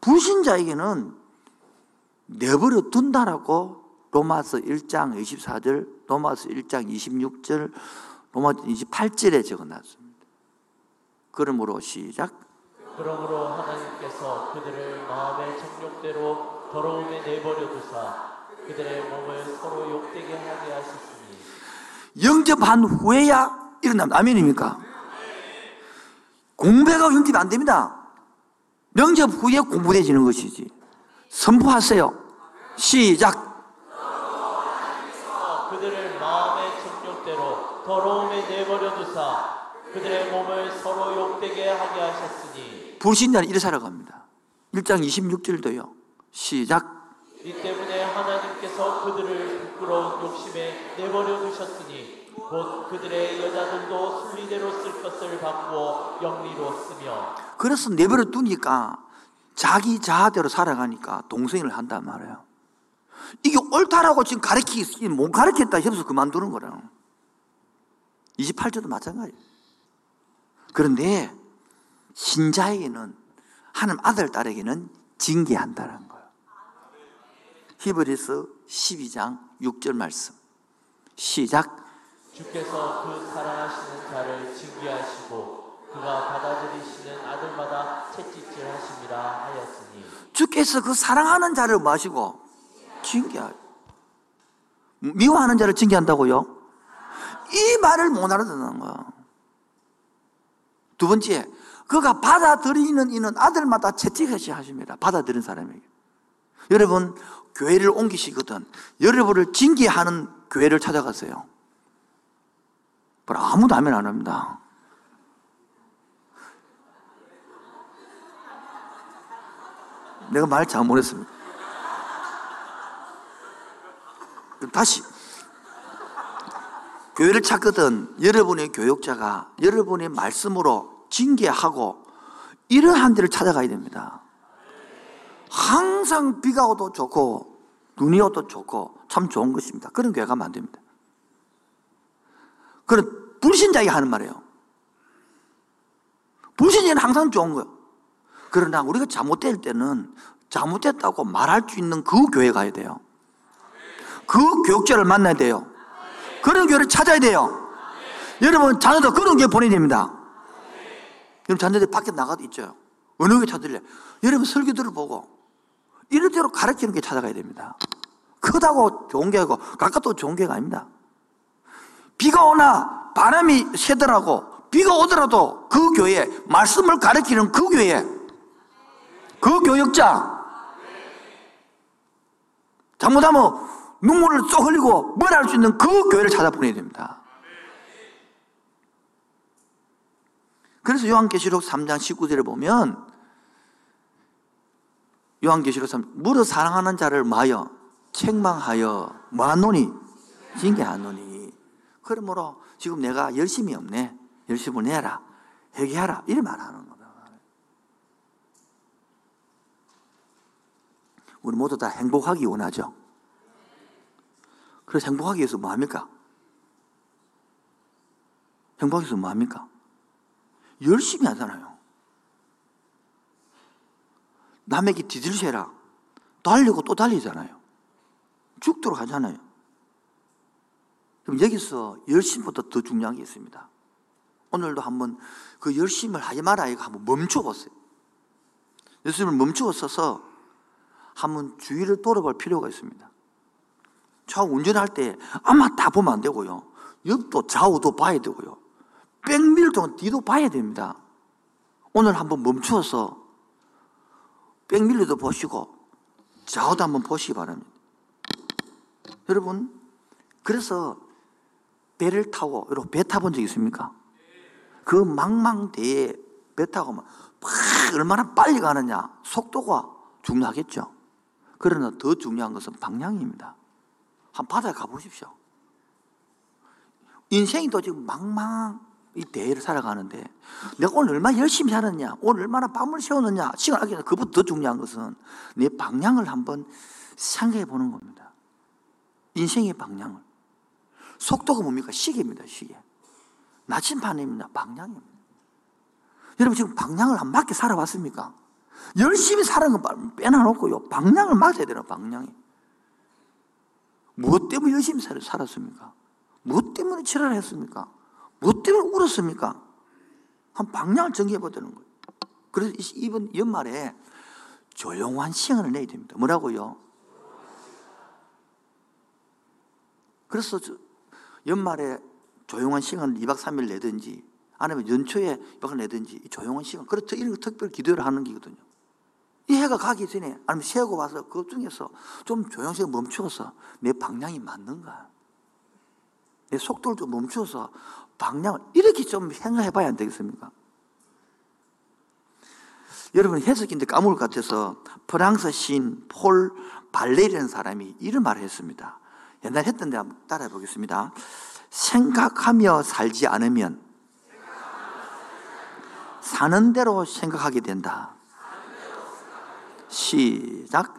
불신자에게는 내버려 둔다라고 로마서 1장 24절, 로마서 1장 26절, 로마서 28절에 적어놨습니다. 그러므로 시작. 그러므로 하나님께서 그들을 마음의 정욕대로 더러움에 내버려 두사 그들의 몸을 서로 욕되게 하게 하셨으니 영접한 후에야 일어납니다. 아멘입니까? 공부가 영접이 안 됩니다. 영접 후에 공부해지는 것이지. 선포하세요. 시작. 그들을 마음의 정욕대로 더러움에 내버려 두사 그들의 몸을 서로 욕되게 하게 하셨으니 불신자는 이래 살아갑니다. 1장 26절도요. 시작. 이 때문에 하나님께서 그들을 부끄러운 욕심에 내버려 두셨으니 곧 그들의 여자들도 순리대로 쓸 것을 바꾸어 영리로 쓰며 그래서 내버려 두니까 자기 자아대로 살아가니까 동생을 한단 말이에요. 이게 옳다라고 지금 가르치기, 못 가르쳤다 해서 그만두는 거라요. 28절도 마찬가지예요. 그런데 신자에게는 하나님 아들, 딸에게는 징계한다는 거예요. 히브리서 12장 6절 말씀. 시작. 주께서 그 사랑하시는 자를 징계하시고 그가 받아들이시는 아들마다 채찍질 하심이라 하였으니 주께서 그 사랑하는 자를 마시고 징계하 미워하는 자를 징계한다고요? 이 말을 못 알아듣는 거야. 두 번째, 그가 받아들이는 이는 아들마다 채찍하시 하십니다. 받아들인 사람에게. 여러분, 교회를 옮기시거든. 여러분을 징계하는 교회를 찾아가세요. 뭐 아무도 아멘 안 합니다. 내가 말 잘못했습니다. 다시. 교회를 찾거든 여러분의 교육자가 여러분의 말씀으로 징계하고 이러한 데를 찾아가야 됩니다. 항상 비가 오도 좋고 눈이 오도 좋고 참 좋은 것입니다. 그런 교회 가면 안 됩니다. 그런 불신자에게 하는 말이에요. 불신자는 항상 좋은 거예요. 그러나 우리가 잘못될 때는 잘못됐다고 말할 수 있는 그 교회 가야 돼요. 그 교육자를 만나야 돼요. 그런 교회를 찾아야 돼요. 여러분, 자녀도 그런 교회 보내야 됩니다. 여러분, 자녀들 밖에 나가도 있죠. 어느 교회 찾을래? 여러분, 설교들을 보고, 이런 대로 가르치는 게 찾아가야 됩니다. 크다고 좋은 게 아니고, 가깝다고 좋은 게 아닙니다. 비가 오나, 바람이 세더라고, 비가 오더라도 그 교회, 말씀을 가르치는 그 교회, 그 교역자, 잘못하면 눈물을 쏙 흘리고 뭘 할 수 있는 그 교회를 찾아 보내야 됩니다. 그래서 요한계시록 3장 19절에 보면 요한계시록 3 무릇 사랑하는 자를 마여? 책망하여 뭐하노니? 징계하노니. 그러므로 지금 내가 열심히 없네. 열심을 내라. 회개하라. 이래 말하는 거다. 우리 모두 다 행복하기 원하죠 그래서 행복하기 위해서 뭐 합니까? 행복하기 위해서 뭐 합니까? 열심히 하잖아요. 남에게 뒤질세라. 달리고 또 달리잖아요. 죽도록 하잖아요. 그럼 여기서 열심보다 더 중요한 게 있습니다. 오늘도 한번 그 열심을 하지 마라 이거 한번 멈춰 보세요. 열심을 멈추어 서서 한번 주위를 돌아볼 필요가 있습니다. 차 운전할 때 아마 다 보면 안 되고요. 옆도 좌우도 봐야 되고요. 백밀 동안 뒤도 봐야 됩니다. 오늘 한번 멈추어서 백밀리도 보시고 좌우도 한번 보시기 바랍니다. 여러분, 그래서 배를 타고 여러분 배 타본 적 있습니까? 그 망망대에 배 타고 막 얼마나 빨리 가느냐 속도가 중요하겠죠. 그러나 더 중요한 것은 방향입니다. 한 바다에 가보십시오. 인생이 또 지금 망망 이 대회를 살아가는데 내가 오늘 얼마나 열심히 살았냐, 오늘 얼마나 밤을 새웠느냐, 시간 아끼냐, 그보다 더 중요한 것은 내 방향을 한번 생각해 보는 겁니다. 인생의 방향을. 속도가 뭡니까? 시계입니다, 시계. 나침반입니다. 방향입니다. 여러분 지금 방향을 안 맞게 살아왔습니까? 열심히 사는 건 빼놔놓고요. 방향을 맞아야 되는 방향이. 무엇 때문에 열심히 살았습니까? 무엇 때문에 치료를 했습니까? 무엇 때문에 울었습니까? 한 방향을 정해봐야 되는 거예요. 그래서 이번 연말에 조용한 시간을 내야 됩니다. 뭐라고요? 그래서 연말에 조용한 시간을 2박 3일 내든지 아니면 연초에 2박 내든지 조용한 시간. 그렇죠. 이런 거 특별 기도를 하는 거거든요. 이 해가 가기 전에 아니면 새고 와서 그 중에서 좀 조용히 멈추어서 내 방향이 맞는가. 내 속도를 좀 멈추어서 방향을 이렇게 좀 생각해 봐야 안 되겠습니까? 여러분 해석인데 까먹을 것 같아서 프랑스 시인 폴 발레리라는 사람이 이런 말을 했습니다. 옛날 했던데 한번 따라해 보겠습니다. 생각하며 살지 않으면 사는 대로 생각하게 된다. 시작.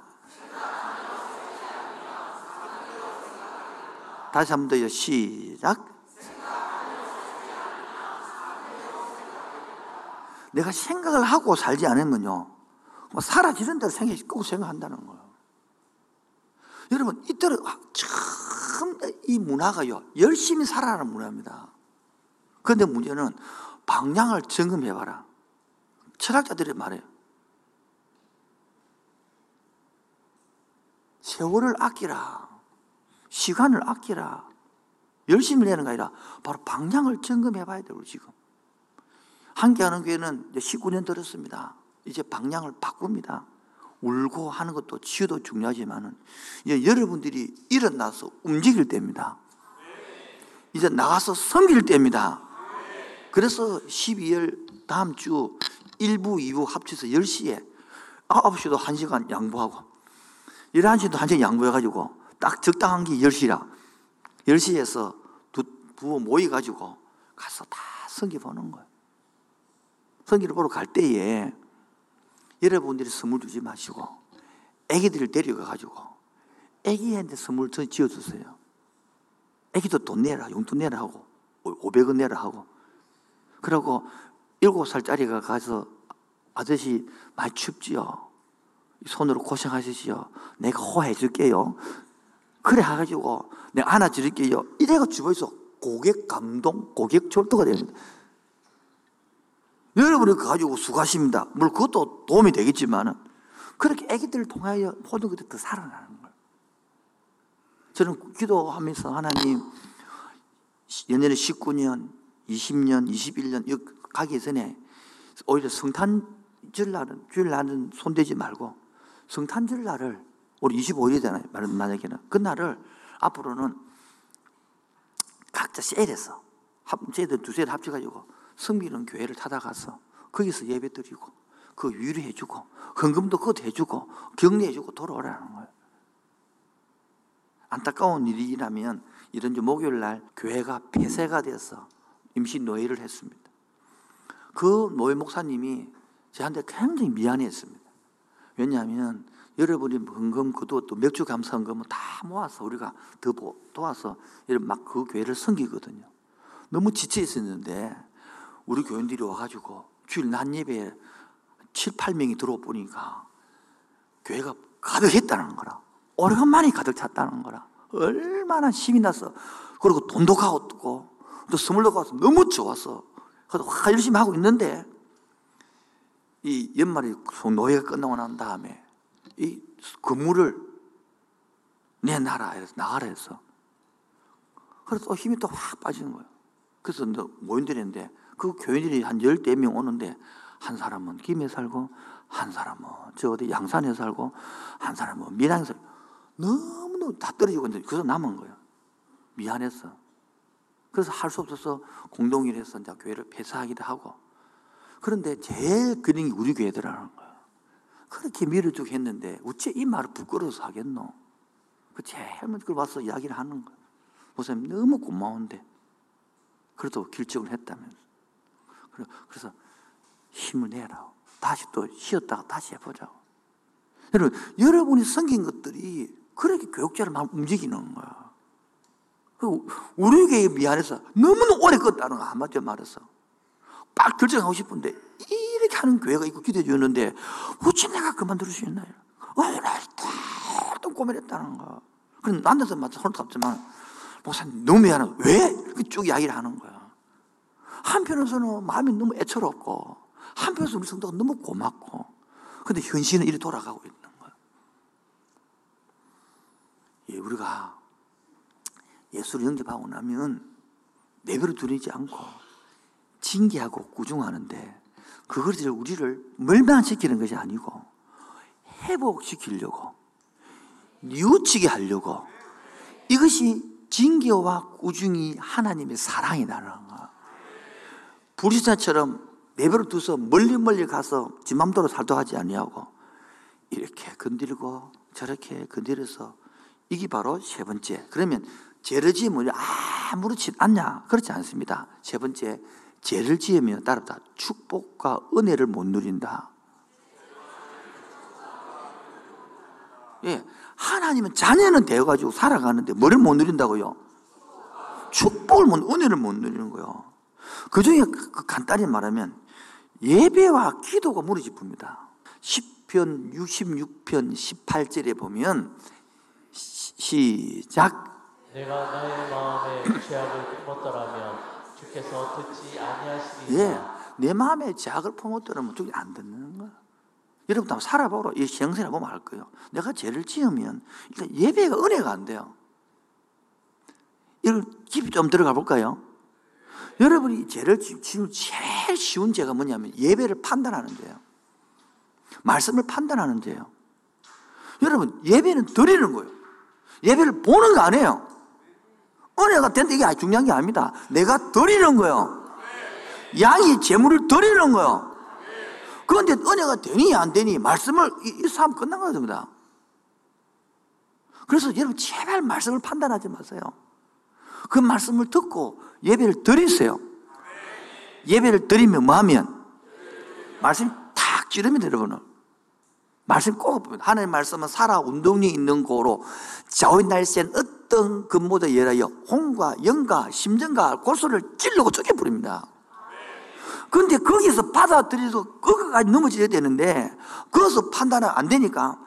다시 한 번 더요. 시작. 내가 생각을 하고 살지 않으면요. 뭐 사라지는 대로 생각, 꼭 생각한다는 거예요. 여러분, 이때는 참 이 문화가요. 열심히 살아라는 문화입니다. 그런데 문제는 방향을 점검해봐라. 철학자들이 말해요. 세월을 아끼라. 시간을 아끼라. 열심히 내는 게 아니라 바로 방향을 점검해 봐야 돼요, 지금. 함께하는 교회는 이제 19년 들었습니다. 이제 방향을 바꿉니다. 울고 하는 것도 치유도 중요하지만은 이제 여러분들이 일어나서 움직일 때입니다. 이제 나가서 섬길 때입니다. 그래서 12월 다음 주 1부, 2부 합쳐서 10시에 9시도 1시간 양보하고 11시도 1시간 양보해가지고 딱 적당한 게 10시라 10시에서 두 부부 모여가지고 가서 다 성기 보는 거예요. 성기를 보러 갈 때에 여러분들이 선물 주지 마시고 애기들을 데려가 가지고 애기한테 선물 지어주세요. 애기도 돈 내라, 용돈 내라 하고 500원 내라 하고 그러고 7살짜리가 가서 아저씨 많이 춥지요. 손으로 고생하시지요. 내가 호해 줄게요. 그래 해가지고 내가 안아 드릴게요. 이래가 주변에서 고객 감동, 고객 절도가 됩니다. 여러분이 가지고 수고하십니다. 물론 그것도 도움이 되겠지만은 그렇게 애기들을 통하여 모든 것들이 더 살아나는 거예요. 저는 기도하면서 하나님 연년에 19년, 20년, 21년 가기 전에 오히려 성탄절 날은 주일 날은 손대지 말고 성탄절 날을 우리 25일이잖아요. 만약에는 그날을 앞으로는 각자 셀에서 쟤들 두세 합쳐가지고 성비는 교회를 찾아가서 거기서 예배 드리고 그 위로해 주고 헌금도 그것도 해주고 격려해 주고 돌아오라는 거예요. 안타까운 일이라면 이런 주 목요일 날 교회가 폐쇄가 돼서 임시 노예를 했습니다. 그 노예 목사님이 저한테 굉장히 미안했습니다. 왜냐하면 여러분이 헌금 그도 또 맥주 감사 헌금은 다 모아서 우리가 더 도와서 막그 교회를 섬기거든요. 너무 지쳐 있었는데 우리 교인들이 와가지고 주일 낮 예배에 7, 8명이 들어보니까 교회가 가득했다는 거라. 오래간만에 가득 찼다는 거라. 얼마나 힘이 나서. 그리고 돈도 가고 또 선물도 가서 너무 좋았어. 그래서 화 열심히 하고 있는데 이 연말에 노예가 끝나고 난 다음에 이 건물을 내 나라에서 나가라 해서 그래서 또 힘이 또 확 빠지는 거예요. 그래서 모인들인데 그 교인들이 한 열대 명 오는데 한 사람은 김에 살고 한 사람은 저 어디 양산에 살고 한 사람은 밀양에 살고 너무너무 다 떨어지고 있는데 그래서 남은 거예요. 미안했어. 그래서 할 수 없어서 공동일 해서 이제 교회를 폐쇄하기도 하고 그런데 제일 그림이 우리 교회더라는 거예요. 그렇게 밀어주고 했는데 어째 이 말을 부끄러워서 하겠노? 그 제일 먼저 와서 이야기를 하는 거예요. 목사님 너무 고마운데 그래도 결정을 했다면서. 그래서 힘을 내라. 다시 또 쉬었다가 다시 해보자고. 여러분, 여러분이 섬긴 것들이 그렇게 교육자를 막 움직이는 거야. 그 우리에게 미안해서 너무나 오래 껐다는 거 한마디로 말해서 빡 결정하고 싶은데 이렇게 하는 교회가 있고 기도해 주는데 어찌 내가 그만둘 수 있나요? 오늘 또 고민했다는 거. 그럼 만나서 맞아 손을 잡지만 목사님 너무 미안해. 왜? 쭉 이야기를 하는 거야. 한편에서는 마음이 너무 애처롭고 한편에서 우리 성도가 너무 고맙고 근데 현실은 이리 돌아가고 있는 거야. 예, 우리가 예수를 영접하고 나면 내버려 두리지 않고 징계하고 구중하는데 그것을 우리를 멸망시키는 것이 아니고 회복시키려고 뉘우치게 하려고 이것이 징계와 꾸중이 하나님의 사랑이라는 거. 불시자처럼 내버려 두서 멀리 멀리 가서 지 맘대로 살도 하지 아니하고 이렇게 건들고 저렇게 건드려서 이게 바로 세 번째. 그러면 죄를 지으면 아무렇지 않냐? 그렇지 않습니다. 세 번째, 죄를 지으면 따르다 축복과 은혜를 못 누린다. 예, 하나님은 자녀는 되어가지고 살아가는데 뭐를 못 누린다고요? 축복을 못, 은혜를 못 누리는 거요. 그 중에 그 간단히 말하면 예배와 기도가 무너집니다. 10편 66편 18절에 보면 시작 내가 나의 마음에 죄악을 품었더라면 주께서 듣지 아니하시리라. 예, 내 마음에 죄악을 품었더라면 저게 안 듣는 거야. 여러분도 한번 살아보라. 이 시행생활 보면 알 거예요. 내가 죄를 지으면 일단 예배가 은혜가 안 돼요. 이걸 깊이 좀 들어가 볼까요? 여러분이 죄를 지으면 제일 쉬운 죄가 뭐냐면 예배를 판단하는데요. 말씀을 판단하는데요. 여러분, 예배는 드리는 거예요. 예배를 보는 거 아니에요. 은혜가 된다 이게 중요한 게 아닙니다. 내가 드리는 거예요. 양이 재물을 드리는 거예요. 그런데 은혜가 되니 안 되니 말씀을 이, 이 삶 끝난 겁니다. 그래서 여러분 제발 말씀을 판단하지 마세요. 그 말씀을 듣고 예배를 드리세요. 예배를 드리면 뭐하면 말씀 탁 찌릅니다 여러분은. 말씀 꼭 하나님 말씀은 살아 운동이 있는 고로 좌우의 날쌘 어떤 근모도 열하여 홍과 영과 심정과 골수를 찔르고 쪼개버립니다. 그런데 거기서 받아들여서 거기까지 넘어져야 되는데 거기서 판단은 안 되니까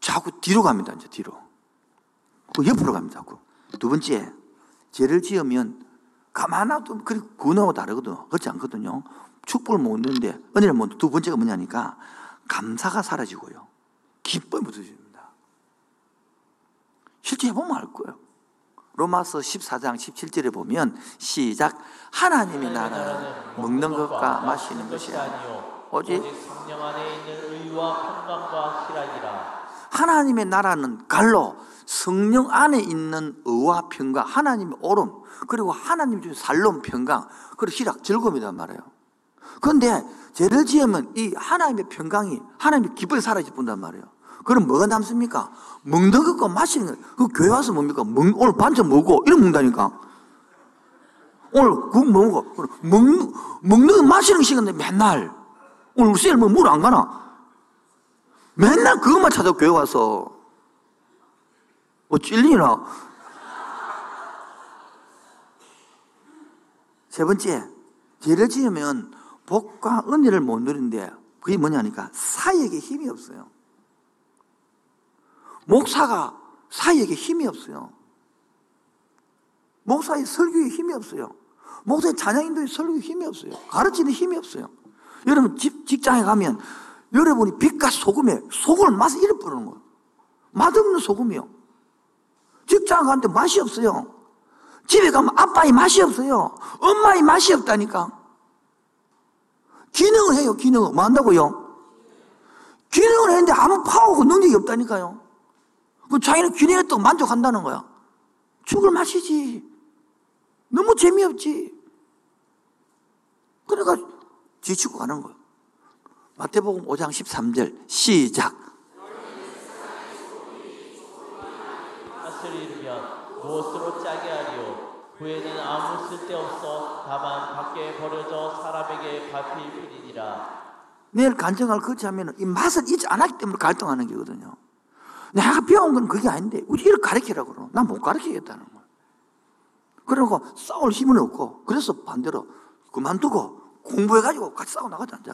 자꾸 뒤로 갑니다. 이제 뒤로. 그 옆으로 갑니다. 자꾸. 두 번째, 죄를 지으면 가만놔도 그리 구원하고 다르거든요. 그렇지 않거든요. 축복을 못 얻는데 은혜를 못. 두 번째가 뭐냐니까 감사가 사라지고요. 기쁨이 묻어집니다. 실제 해보면 알 거예요. 로마서 14장 17절에 보면 시작 하나님의 나라는 먹는 것과 마시는 것이 아니요 오직 성령 안에 있는 의와 평강과 희락이라. 하나님의 나라는 갈로 성령 안에 있는 의와 평강, 하나님의 오름, 그리고 하나님 중에 살롬 평강, 그리고 희락, 즐거움이란 말이에요. 그런데 죄를 지으면 이 하나님의 평강이 하나님의 기쁨이 사라져 본단 말이에요. 그럼 뭐가 남습니까? 먹는 것과 마시는 것. 그 교회 와서 뭡니까? 먹, 오늘 반찬 먹고 이런 먹는다니까. 오늘 국 먹고 먹는 먹는 마시는 시간인데 맨날 오늘 셀 뭐물안 가나? 맨날 그것만 찾아 교회 와서 뭐 찔리나? 세 번째, 죄를 지으면 복과 은혜를 못 누리는데 그게 뭐냐니까 사역에 힘이 없어요. 목사가 사역에 힘이 없어요. 목사의 설교에 힘이 없어요. 목사의 찬양인도의 설교에 힘이 없어요. 가르치는 힘이 없어요. 여러분 집, 직장에 가면 여러분이 빛과 소금에 소금을 맛을 잃어버리는 거예요. 맛없는 소금이요. 직장 가는데 맛이 없어요. 집에 가면 아빠의 맛이 없어요. 엄마의 맛이 없다니까. 기능을 해요, 기능을. 뭐 한다고요? 기능을 했는데 아무 파워고 능력이 없다니까요. 그 자기는 기능했다고 만족한다는 거야. 죽을 맛이지. 너무 재미없지. 그러니까 지치고 가는 거야. 마태복음 5장 13절 시작. 밭을 잃으면 무엇으로 짜게 하리요? 후에는 아무 쓸데없어 다만 밖에 버려져 사람에게 밟힐 뿐이니라. 내일 간증을 그렇지 하면 이 맛을 잊지 않았기 때문에 갈등하는 거거든요. 내가 배운 건 그게 아닌데, 우리 이렇게 가르치라고 그러. 난못 가르치겠다는 거야. 그러고 싸울 힘은 없고 그래서 반대로 그만두고 공부해가지고 같이 싸워 나가자 이제.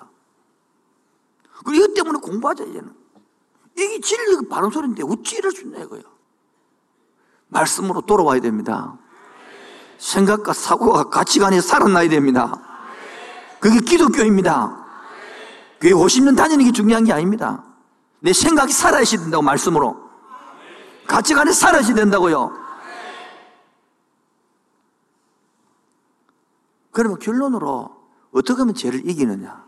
그리고 이것 때문에 공부하자 이제는. 이게 진리가 바른 소리인데 어찌 이럴 수 있냐 이거야. 말씀으로 돌아와야 됩니다. 생각과 사고가 가치관이 살아나야 됩니다. 그게 기독교입니다. 교회 50년 다니는 게 중요한 게 아닙니다. 내 생각이 살아야 된다고 말씀으로. 가치관이 살아야 된다고요. 그러면 결론으로 어떻게 하면 죄를 이기느냐?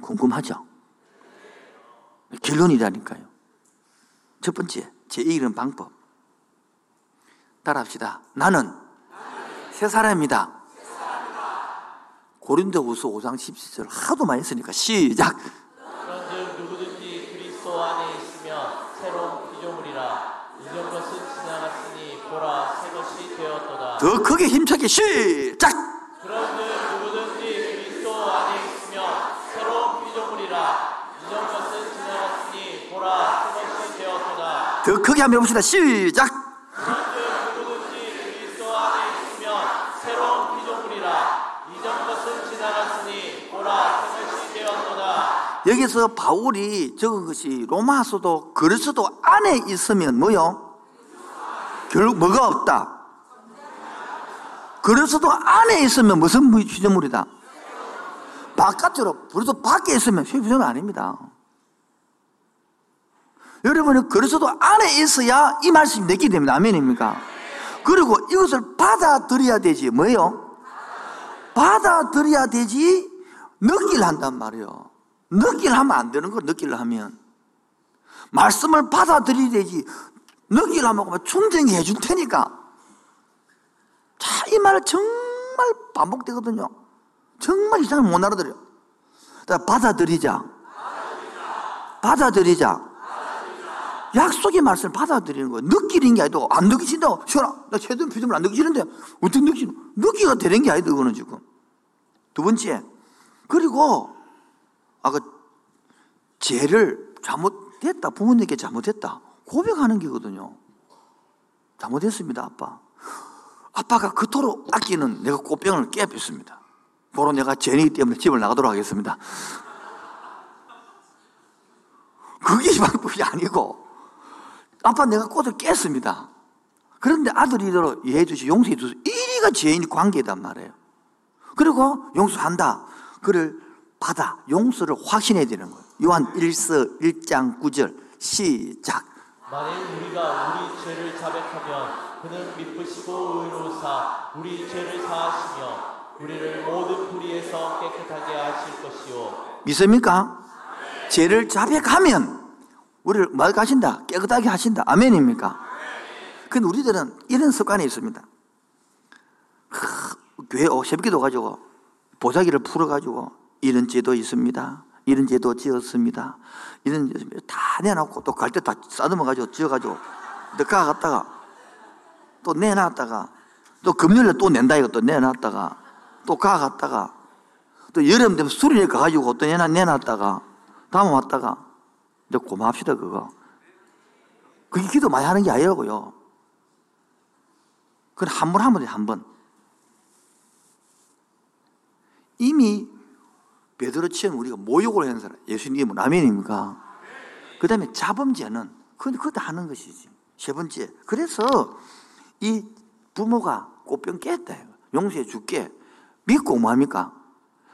궁금하죠? 결론이라니까요. 첫 번째, 죄 이기는 방법. 따라합시다. 나는 새 사람입니다. 고린도후서 5장 17절 하도 많이 쓰니까 시작. 그런즉 누구든지 그리스도 안에 있으면 새로운 피조물이라 이전 것은 지나갔으니 보라 새 것이 되었도다. 더 크게 힘차게 시작. 그런즉 누구든지 그리스도 안에 있으면 새로운 피조물이라 이전 것은 지나갔으니 보라 새 것이 되었도다. 더 크게 한번 해봅시다. 시작. 그런즉 누구든지 그리스도 안에 있으면 새로운 피조물이라 이전 것은 지나갔으니 보라 새 것이 되었도다. 여기서 바울이 적은 것이 로마서도 그리스도 안에 있으면 뭐요? 결국 뭐가 없다. 그리스도 안에 있으면 무슨 피조물이다? 바깥으로 그리스도 밖에 있으면 피조물 아닙니다. 여러분은 그리스도 안에 있어야 이 말씀이 내게 됩니다. 아멘입니까? 그리고 이것을 받아들여야 되지. 뭐예요? 받아들여야 되지. 느낄 한단 말이에요. 느낄 하면 안 되는 거 느낄 하면. 말씀을 받아들여야 되지. 느낄 하면 충전이 해줄 테니까. 자, 이말 정말 반복되거든요. 정말 이상을 못 알아들어요. 자, 받아들이자. 받아들이자. 약속의 말씀을 받아들이는 거예요. 느끼는 게 아니고, 안 느끼신다고. 시원아, 나 최근 표정을 안 느끼시는데, 어떻게 느끼, 느끼가 되는 게 아니다, 그거는 지금. 두 번째. 그리고, 아까, 죄를 잘못했다. 부모님께 잘못했다. 고백하는 게거든요. 잘못했습니다, 아빠. 아빠가 그토록 아끼는 내가 꽃병을 깨뺐습니다. 바로 내가 죄이기 때문에 집을 나가도록 하겠습니다. 그게 방법이 아니고, 아빠 내가 꽃을 깼습니다. 그런데 아들이 이대로 이해해 주시, 용서해 주시. 이리가 죄인 관계단 말이에요. 그리고 용서한다. 그를 받아. 용서를 확신해야 되는 거예요. 요한 1서 1장 9절. 시작. 만일 우리가 우리 죄를 자백하면 그는 미쁘시고 의로우사 우리 죄를 사하시며 우리를 모든 불의에서 깨끗하게 하실 것이요 믿습니까? 죄를 자백하면 우리를 뭘 하신다? 깨끗하게 하신다. 아멘입니까? 근데 우리들은 이런 습관이 있습니다. 크, 교회 어, 새벽 기도 가지고 보자기를 풀어가지고 이런 죄도 있습니다. 이런 죄도 지었습니다. 이런 죄다 내놓고 또 갈 때 다 싸듬어가지고 지어가지고 늦가 갔다가 또 내놨다가 또 금요일에 또 낸다 이거 또 내놨다가 또 가 갔다가 또 여름 되면 수리에 가가지고 또 내놔 내놨다가 다음 왔다가 이제 고마합시다 그거. 그게 기도 많이 하는 게 아니라고요. 그건 한 번 하면 돼, 한 번. 이미 베드로처럼 우리가 모욕을 하는 사람, 예수님은 아멘입니까? 그 다음에 자범죄는, 그건 그것도 하는 것이지. 세 번째. 그래서 이 부모가 꽃병 깼다. 용서해 줄게. 믿고 뭐합니까?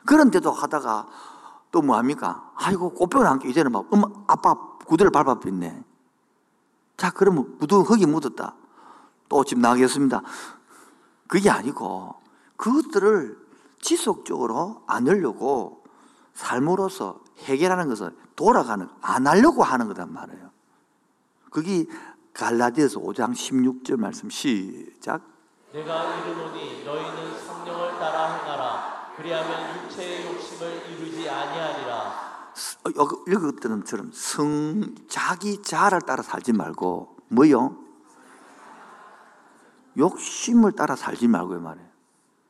그런데도 하다가 또 뭐합니까? 아이고, 꽃병을 안고 이제는 막, 엄마, 아빠 구두를 밟아버렸네. 자, 그러면 구두 흙이 묻었다. 또 집 나가겠습니다. 그게 아니고, 그것들을 지속적으로 안 하려고 삶으로서 해결하는 것은 돌아가는, 안 하려고 하는 거단 말이에요. 그게 갈라디아서 5장 16절 말씀 시작. 내가 이르노니 너희는 성령을 따라 행하라 그리하면 육체의 욕심을 이루지 아니하리라 어, 여기 것들은 처럼 성 자기 자아를 따라 살지 말고 뭐요? 욕심을 따라 살지 말고 말이에요.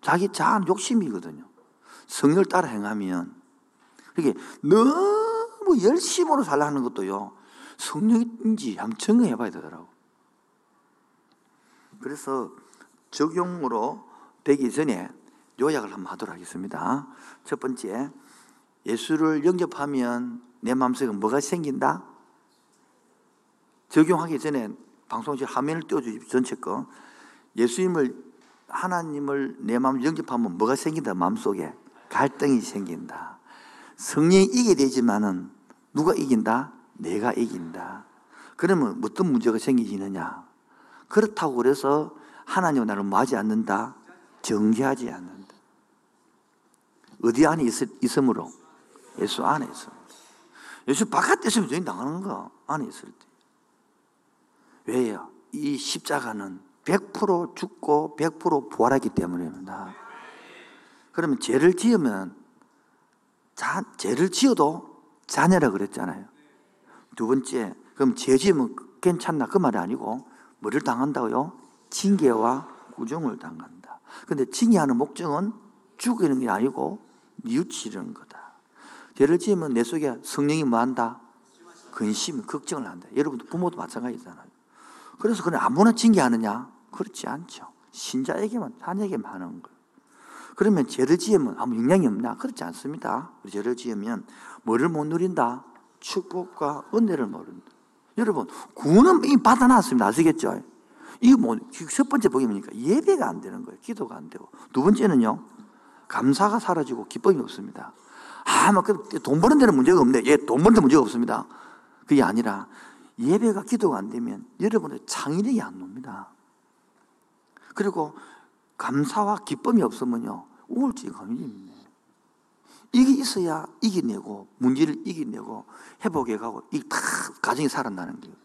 자기 자아는 욕심이거든요. 성령을 따라 행하면 이게 너무 열심으로 살라는 것도요. 성령인지 한번 점검해 봐야 되더라고. 그래서 적용으로 되기 전에 요약을 한번 하도록 하겠습니다. 첫 번째, 예수를 영접하면 내 마음속에 뭐가 생긴다? 적용하기 전에 방송실 화면을 띄워주십시오. 전체 거. 예수님을, 하나님을 내 마음 영접하면 뭐가 생긴다? 마음속에. 갈등이 생긴다. 성령이 이게 되지만은 누가 이긴다? 내가 이긴다. 그러면 어떤 문제가 생기느냐? 그렇다고 그래서 하나님은 나를 뭐하지 않는다? 정죄하지 않는다. 어디 안에 있, 있으므로? 예수 안에 있으므로. 예수 바깥에 있으면 저희 나가는 거 안에 있을 때. 왜요? 이 십자가는 100% 죽고 100% 부활하기 때문입니다. 그러면 죄를 지으면 자, 죄를 지어도 자녀라 그랬잖아요. 두 번째, 그럼 죄 지으면 괜찮나? 그 말이 아니고 뭐를 당한다고요? 징계와 구정을 당한다. 근데 징계하는 목적은 죽이는 게 아니고 뉘우치는 거다. 죄를 지으면 내 속에 성령이 뭐 한다? 근심, 걱정을 한다. 여러분도 부모도 마찬가지잖아요. 그래서 그냥 아무나 징계하느냐? 그렇지 않죠. 신자에게만, 자녀에게만 하는 거예요. 그러면 죄를 지으면 아무 영향이 없나? 그렇지 않습니다. 죄를 지으면 뭐를 못 누린다? 축복과 은혜를 모른다. 여러분, 구원은 이미 받아놨습니다. 아시겠죠? 이게 뭐, 첫 번째 복이 뭡니까? 예배가 안 되는 거예요. 기도가 안 되고. 두 번째는요, 감사가 사라지고 기쁨이 없습니다. 아, 막, 그돈 버는 데는 문제가 없네. 예, 돈 버는 데 문제가 없습니다. 그게 아니라, 예배가 기도가 안 되면 여러분의 창의력이 안 놉니다. 그리고 감사와 기쁨이 없으면요, 우울증이 감입니다. 이게 있어야 이겨내고, 문제를 이겨내고, 회복해 가고, 이다 가정이 살아나는 거예요.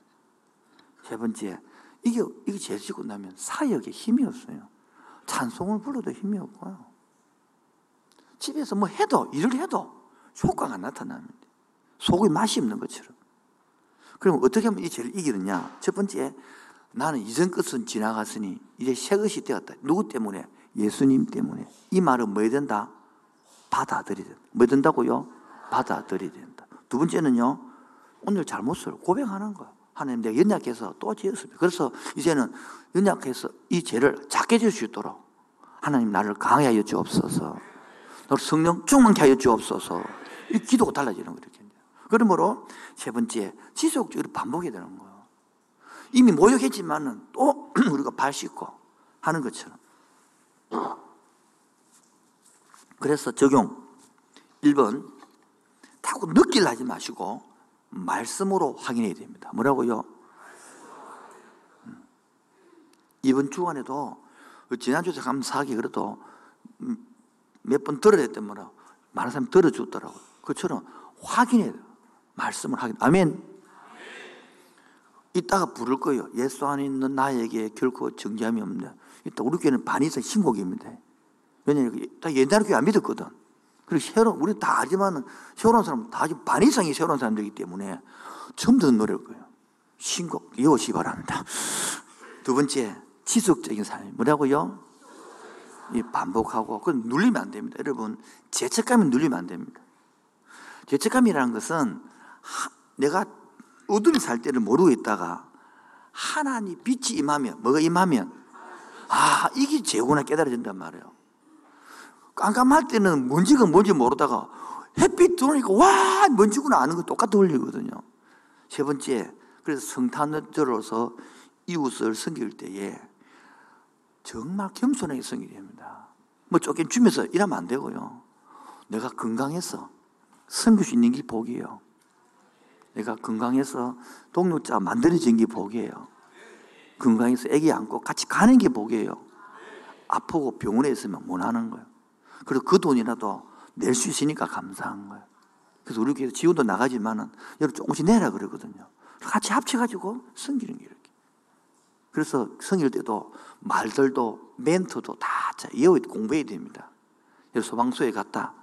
세 번째, 이게, 이게 죄 지고 나면 사역에 힘이 없어요. 찬송을 불러도 힘이 없고요. 집에서 뭐 해도, 일을 해도 효과가 나타납니다. 속에 맛이 없는 것처럼. 그럼 어떻게 하면 이 죄를 이기느냐? 첫 번째, 나는 이전 것은 지나갔으니 이제 새 것이 되었다. 누구 때문에? 예수님 때문에. 이 말은 뭐 해야 된다? 받아들여야 된다. 뭐 된다고요? 받아들여야 된다. 두 번째는요, 오늘 잘못을 고백하는 거야. 하나님 내가 연약해서 또 지었습니다. 그래서 이제는 연약해서 이 죄를 작게 질수 있도록 하나님 나를 강하게 하여 주옵소서. 너를 성령 충만케 하여 주옵소서. 이 기도가 달라지는 거예요. 그러므로 세 번째, 지속적으로 반복해야 되는 거예요. 이미 모욕했지만은 또 우리가 발 씻고 하는 것처럼. 그래서 적용 1번 타고 느낄 하지 마시고 말씀으로 확인해야 됩니다. 뭐라고요? 음. 이번 주간에도 지난주에 감사하게 그래도 몇 번 들어야 됐단 말이야. 많은 사람이 들어줬더라고요. 그처럼 확인해야 돼요. 말씀을 하긴. 아멘. 이따가 부를 거예요. 예수 안에 있는 나에게 결코 정죄함이 없네. 이따 우리 교회는 반 이상 신곡입니다. 왜냐면 다 옛날 교회 안 믿었거든. 그리고 새로 우리 다 알지만은 새로운 사람 다 반 이상이 새로운 사람들이기 때문에 처음 듣는 노래일 거예요. 신곡 이것이 바랍니다. 두 번째 지속적인 삶 뭐라고요? 이 반복하고 그건 눌리면 안 됩니다. 여러분 죄책감이 눌리면 안 됩니다. 죄책감이라는 것은 내가 어둠이 살 때를 모르고 있다가 하나님 빛이 임하면 뭐가 임하면 아 이게 죄구나 깨달아진단 말이에요. 깜깜할 때는 뭔지가 뭔지 모르다가 햇빛 들어오니까 와 뭔지구나 아는 거 똑같이 올리거든요. 세 번째 그래서 성탄을 들어서 이웃을 섬길 때에 정말 겸손하게 섬겨야 됩니다. 뭐 쫓긴 주면서 일하면 안 되고요. 내가 건강해서 섬길 수 있는 게 복이에요. 내가 건강해서 동료자 만들어진 게 복이에요. 건강해서 애기 안고 같이 가는 게 복이에요. 아프고 병원에 있으면 못 하는 거예요. 그리고 그 돈이라도 낼 수 있으니까 감사한 거예요. 그래서 우리 교회 지원도 나가지만은 여러분 조금씩 내라 그러거든요. 같이 합쳐가지고 섬기는 게 이렇게. 그래서 성일 때도 말들도 멘트도 다 외워 공부해야 됩니다. 소방서에 갔다.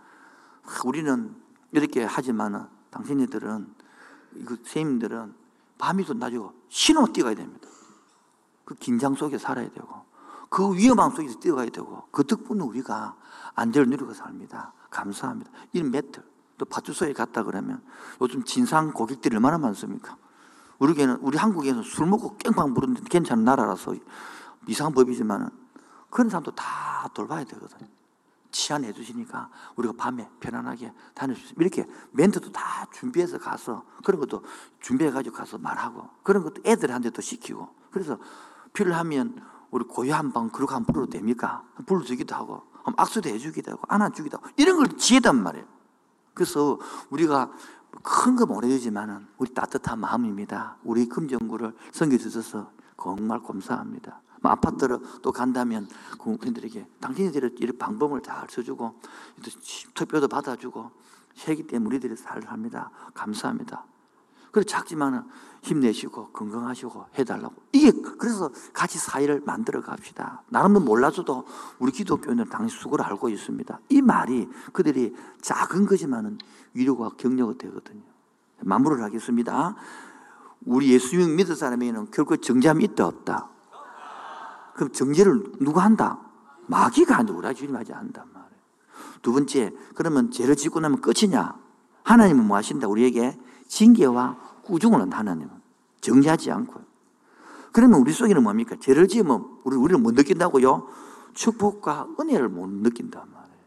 우리는 이렇게 하지만은 당신네들은 그 선생님들은 밤이도 낮이고 신호 뛰어가야 됩니다. 그 긴장 속에 살아야 되고 그 위험함 속에서 뛰어가야 되고 그 덕분에 우리가 안전을 누리고 삽니다. 감사합니다. 이 매트 또 파주소에 갔다 그러면 요즘 진상 고객들이 얼마나 많습니까? 우리 는 우리 한국에서 술 먹고 깽판 부르는데 괜찮은 나라라서 이상한 법이지만 그런 사람도 다 돌봐야 되거든요. 치안해 주시니까 우리가 밤에 편안하게 다닐 수. 이렇게 멘트도 다 준비해서 가서 그런 것도 준비해가지고 가서 말하고 그런 것도 애들한테도 시키고 그래서 필요하면 우리 고유 한방 그렇게 한번 불러도 됩니까? 불러주기도 하고 악수도 해주기도 하고 안아주기도 하고 이런 걸 지혜단 말이에요. 그래서 우리가 큰 거 모르지만은 우리 따뜻한 마음입니다. 우리 금정구를 섬겨주셔서 정말 감사합니다. 뭐 아파트로 또 간다면 국민들에게 당신들이 이런 방법을 잘 써주고 투표도 받아주고 해기 때문에 우리들이 살합니다. 감사합니다. 그래 작지만은 힘내시고 건강하시고 해달라고 이게 그래서 같이 사회를 만들어 갑시다. 나름은 몰라줘도 우리 기독교인은 당신 수고를 알고 있습니다. 이 말이 그들이 작은 거지만은 위로가 격려가 되거든요. 마무리를 하겠습니다. 우리 예수님 믿을 사람에게는 결코 정죄함이 있다 없다. 그럼 정죄를 누가 한다? 마귀가. 우리 주님 하지 않는단 말이에요. 두 번째, 그러면 죄를 짓고 나면 끝이냐? 하나님은 뭐 하신다? 우리에게 징계와 꾸중을 한다, 하나님은. 정죄하지 않고요. 그러면 우리 속에는 뭡니까? 죄를 지으면 우리, 우리는 못 느낀다고요? 축복과 은혜를 못 느낀단 말이에요.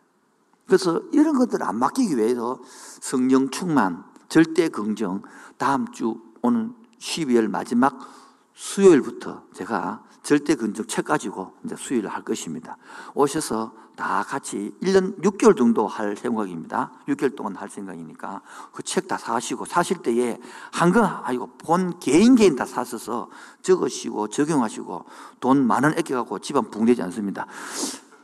그래서 이런 것들을 안 맡기기 위해서 성령 충만, 절대 긍정, 다음 주 오늘 12월 마지막 수요일부터 제가 절대 근적 책 가지고 이제 수요일을 할 것입니다. 오셔서 다 같이 1년 6개월 정도 할 생각입니다. 6개월 동안 할 생각이니까 그 책 다 사시고 사실 때에 한거 아니고 본 개인 개인 다 사셔서 적으시고 적용하시고 돈 만 원 아껴갖고 집안 붕대지 않습니다.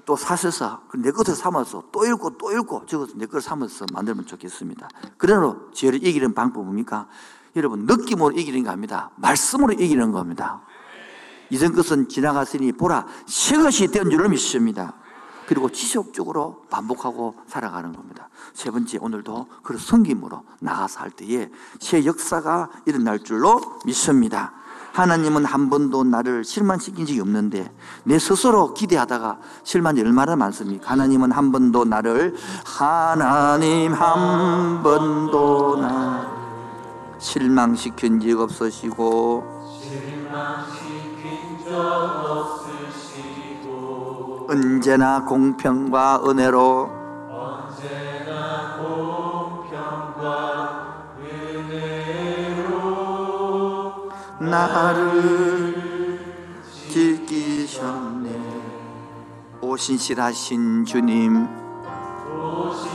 또 사셔서 그내 것을 삼아서 또 읽고 또 읽고 적어서 내 것을 삼아서 만들면 좋겠습니다. 그러므로 죄를 이기는 방법입니까? 여러분 느낌으로 이기는 거 아닙니다. 말씀으로 이기는 겁니다. 이전 것은 지나갔으니 보라 새 것이 된 줄을 믿습니다. 그리고 지속적으로 반복하고 살아가는 겁니다. 세 번째 오늘도 그 성김으로 나가서 할 때에 새 역사가 일어날 줄로 믿습니다. 하나님은 한 번도 나를 실망시킨 적이 없는데 내 스스로 기대하다가 실망이 얼마나 많습니까? 하나님은 한 번도 나를 하나님 한 번도 나 실망시킨 적 없으시고 언제나 공평과 은혜로 언제나 공평과 은혜로 나를 지키셨네. 오 신실하신 주님. 오신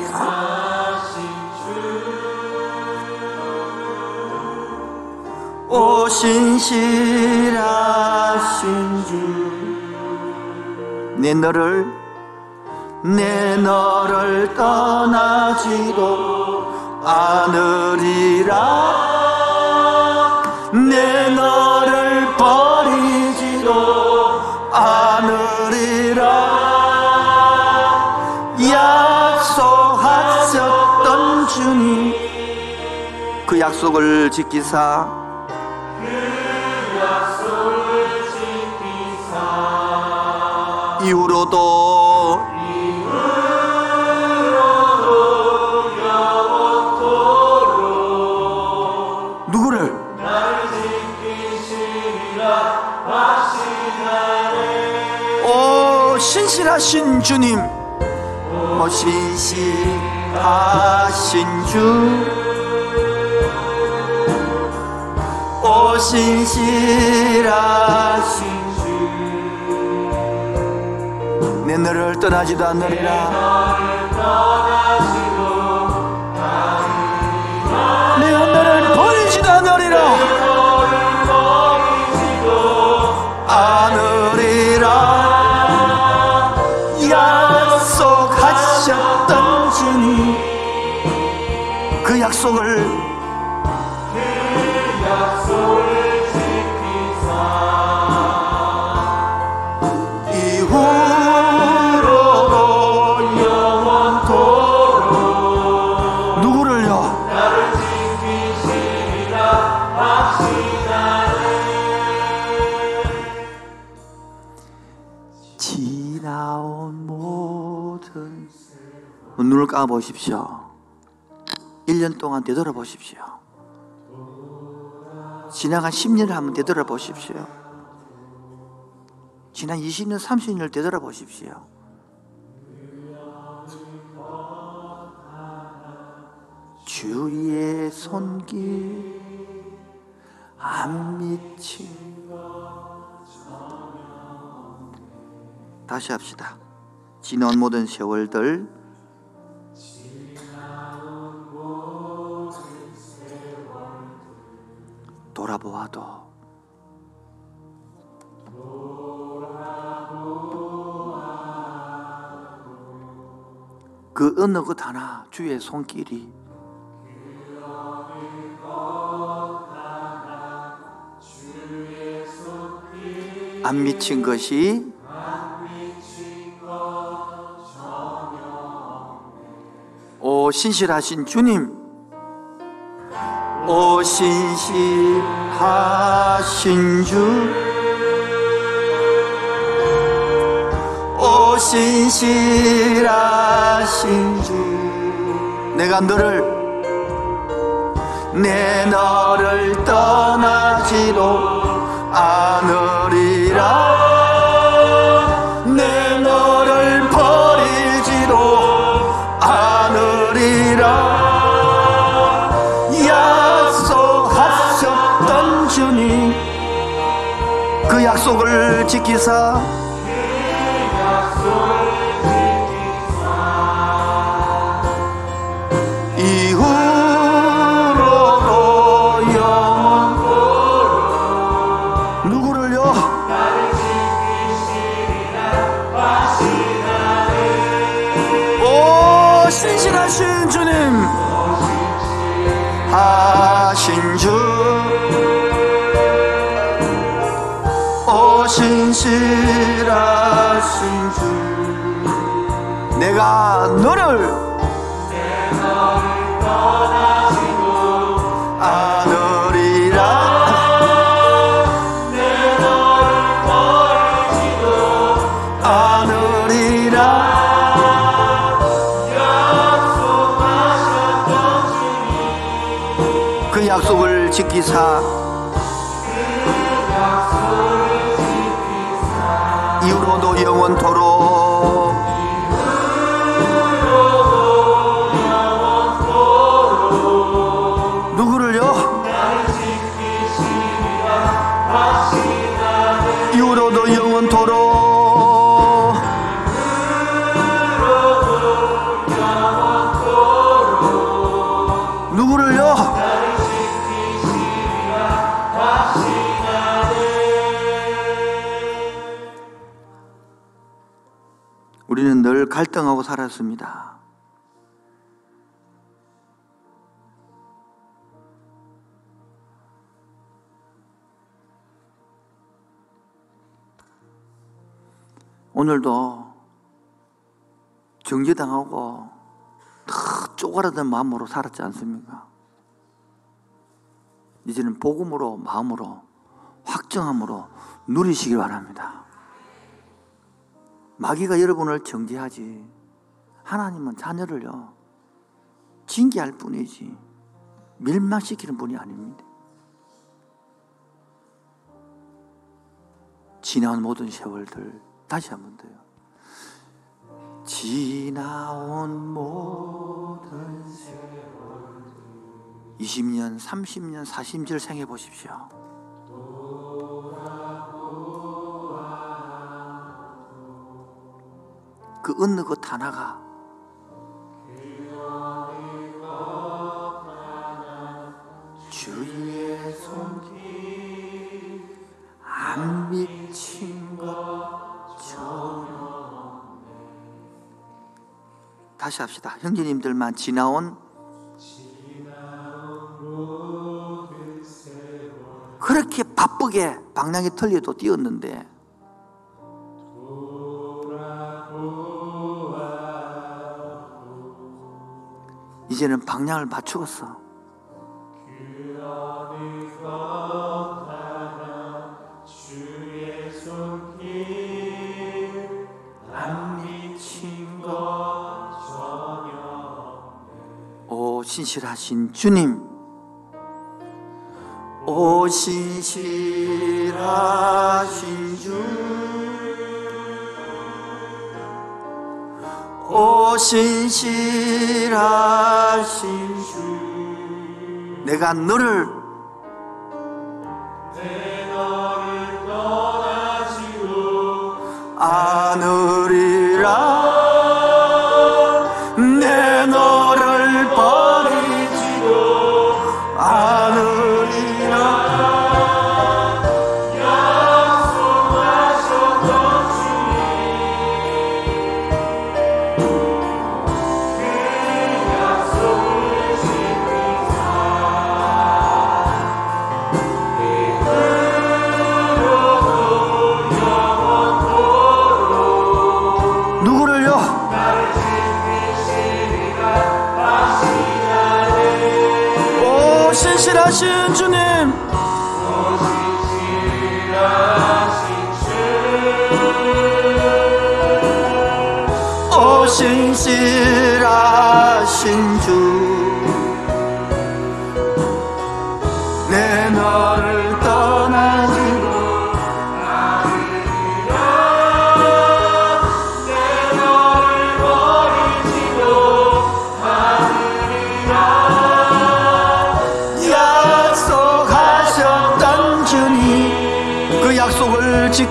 신하신 오 신실하신 주 내 너를 내 너를 떠나지도 않으리라. 내 너를 버리지도 않으리라. 약속하셨던 주님 그 약속을 지키사 이후로도 오 신실하신 주님. 오 신실하신 주. 오 신실하신 내 너를 떠나지도 않느리라. 내가 너를 버리지도 않으리라. 않으리라. 약속하셨던 주님 그 약속을 눈을 감아보십시오 1년 동안 되돌아보십시오 지나간 10년을 한번 되돌아보십시오 지난 20년, 30년을 되돌아보십시오. 주의 손길 안 미친 다시 합시다. 지난 모든 세월들 돌아보아도 그 어느 것 하나 주의 손길이 안 미친 것이 오 신실하신 주님. 오 신실 하신 주. 오 신실하신 주. 내가 너를 내 너를 떠나지도 않으리라 약속을 지키사 지키사. 이후로도 영원토록 갈등하고 살았습니다. 오늘도 정죄당하고 다 쪼그라든 마음으로 살았지 않습니까? 이제는 복음으로 마음으로 확정함으로 누리시길 바랍니다. 마귀가 여러분을 정죄하지 하나님은 자녀를요 징계할 뿐이지 멸망시키는 분이 아닙니다. 지나온 모든 세월들 다시 한 번 더요. 지나온 모든 세월 20년, 30년, 40년 생해 보십시오. 그 어느 것 하나가 주의 손길 안 미친 것처럼 다시 합시다. 형제님들만 지나온 그렇게 바쁘게 방향이 틀려도 뛰었는데 이제는 방향을 맞추었어. 오 신실하신 주님 오 신실하신 주 오 신실하신 주. 내가 너를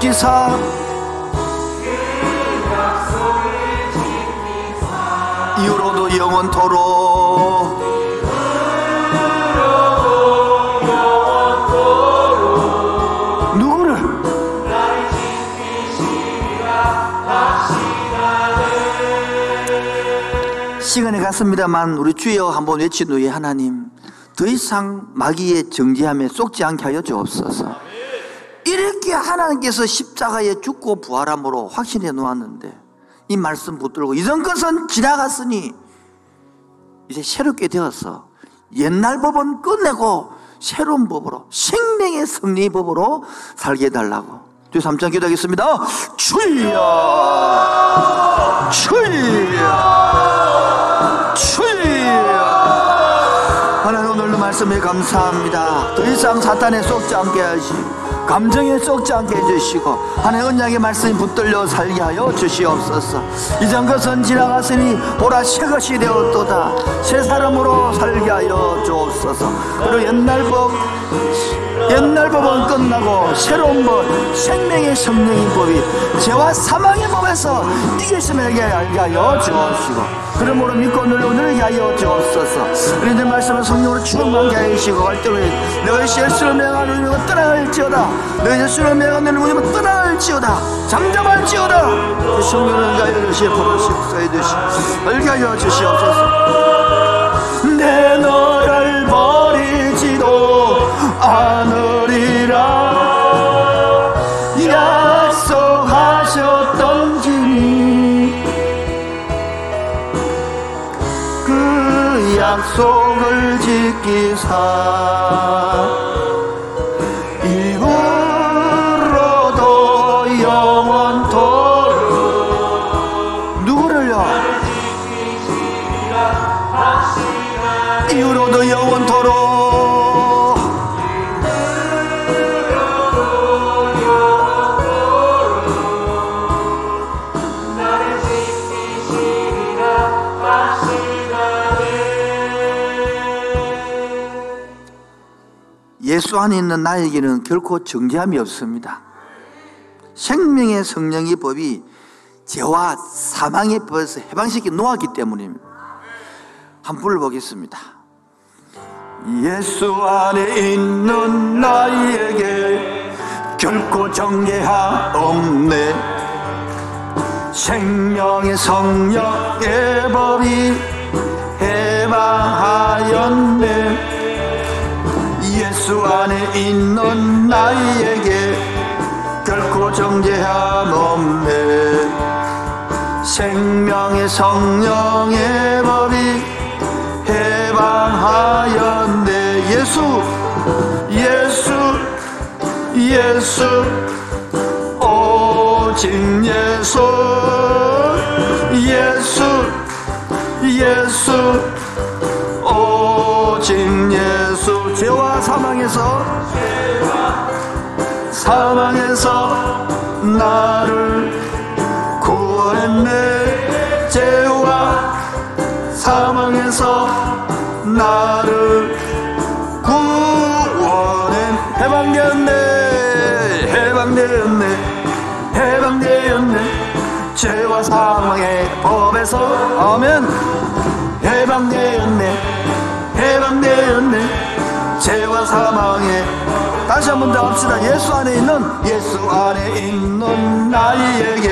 지키사. 이후로도 영원토록 누구를? 시간이 갔습니다만 우리 주여 한번 외친 후에 하나님 더 이상 마귀의 정죄함에 쏙지 않게 하여 주옵소서 이렇게 하나님께서 십자가에 죽고 부활함으로 확신해 놓았는데 이 말씀 붙들고 이전 것은 지나갔으니 이제 새롭게 되어서 옛날 법은 끝내고 새로운 법으로 생명의 승리 법으로 살게 해달라고. 주 3장 기도하겠습니다. 주여 주여 주여 하나님 오늘도 말씀에 감사합니다. 더 이상 사탄에 속지 않게 하시고 감정에 썩지 않게 해주시고 하나님 언약의 말씀이 붙들려 살게 하여 주시옵소서. 이전 것은 지나갔으니 보라 새 것이 되었도다. 새 사람으로 살게 하여 주옵소서. 그리고 옛날 법 옛날 법은 끝나고 새로운 법 생명의 성령의 법이 죄와 사망의 법에서 이기심에게 알게 하여 주옵시고 그러므로 믿고 오늘 오늘 하여 주옵소서. 우리들 말씀을 성령으로 충만하게 하시고 갈 때에 너희 실수를 명하는 이가 떠나갈지어다. 너희 실수를 명하는 이가 떠나갈지어다. 잠잠할지어다. 그 성령을 가여 주시 부르시옵소서 주시. 알게 하여 주시옵소서. 내 너를 버리지도 않으리라 약속하셨던 주님 그 약속을 지키사 예수 안에 있는 나에게는 결코 정죄함이 없습니다. 생명의 성령의 법이 죄와 사망의 법에서 해방시켜 놓았기 때문입니다. 한 불러보겠습니다. 예수 안에 있는 나에게 결코 정죄함 없네 생명의 성령의 법이 해방하였네 예수 안에 있는 나에게 결코 정죄함 없네. 생명의 성령의 법이 해방하였네. 예수 예수 예수 오직 예수 예수 예수 사망에서 사망에서 나를 구원했네. 죄와 사망에서 나를 구원해. 해방되었네. 해방되었네. 해방되었네. 죄와 사망의 법에서. 아멘. 해방되었네. 해방되었네 죄와 사망의 다시 한 번 더 합시다. 예수 안에 있는 예수 안에 있는 나에게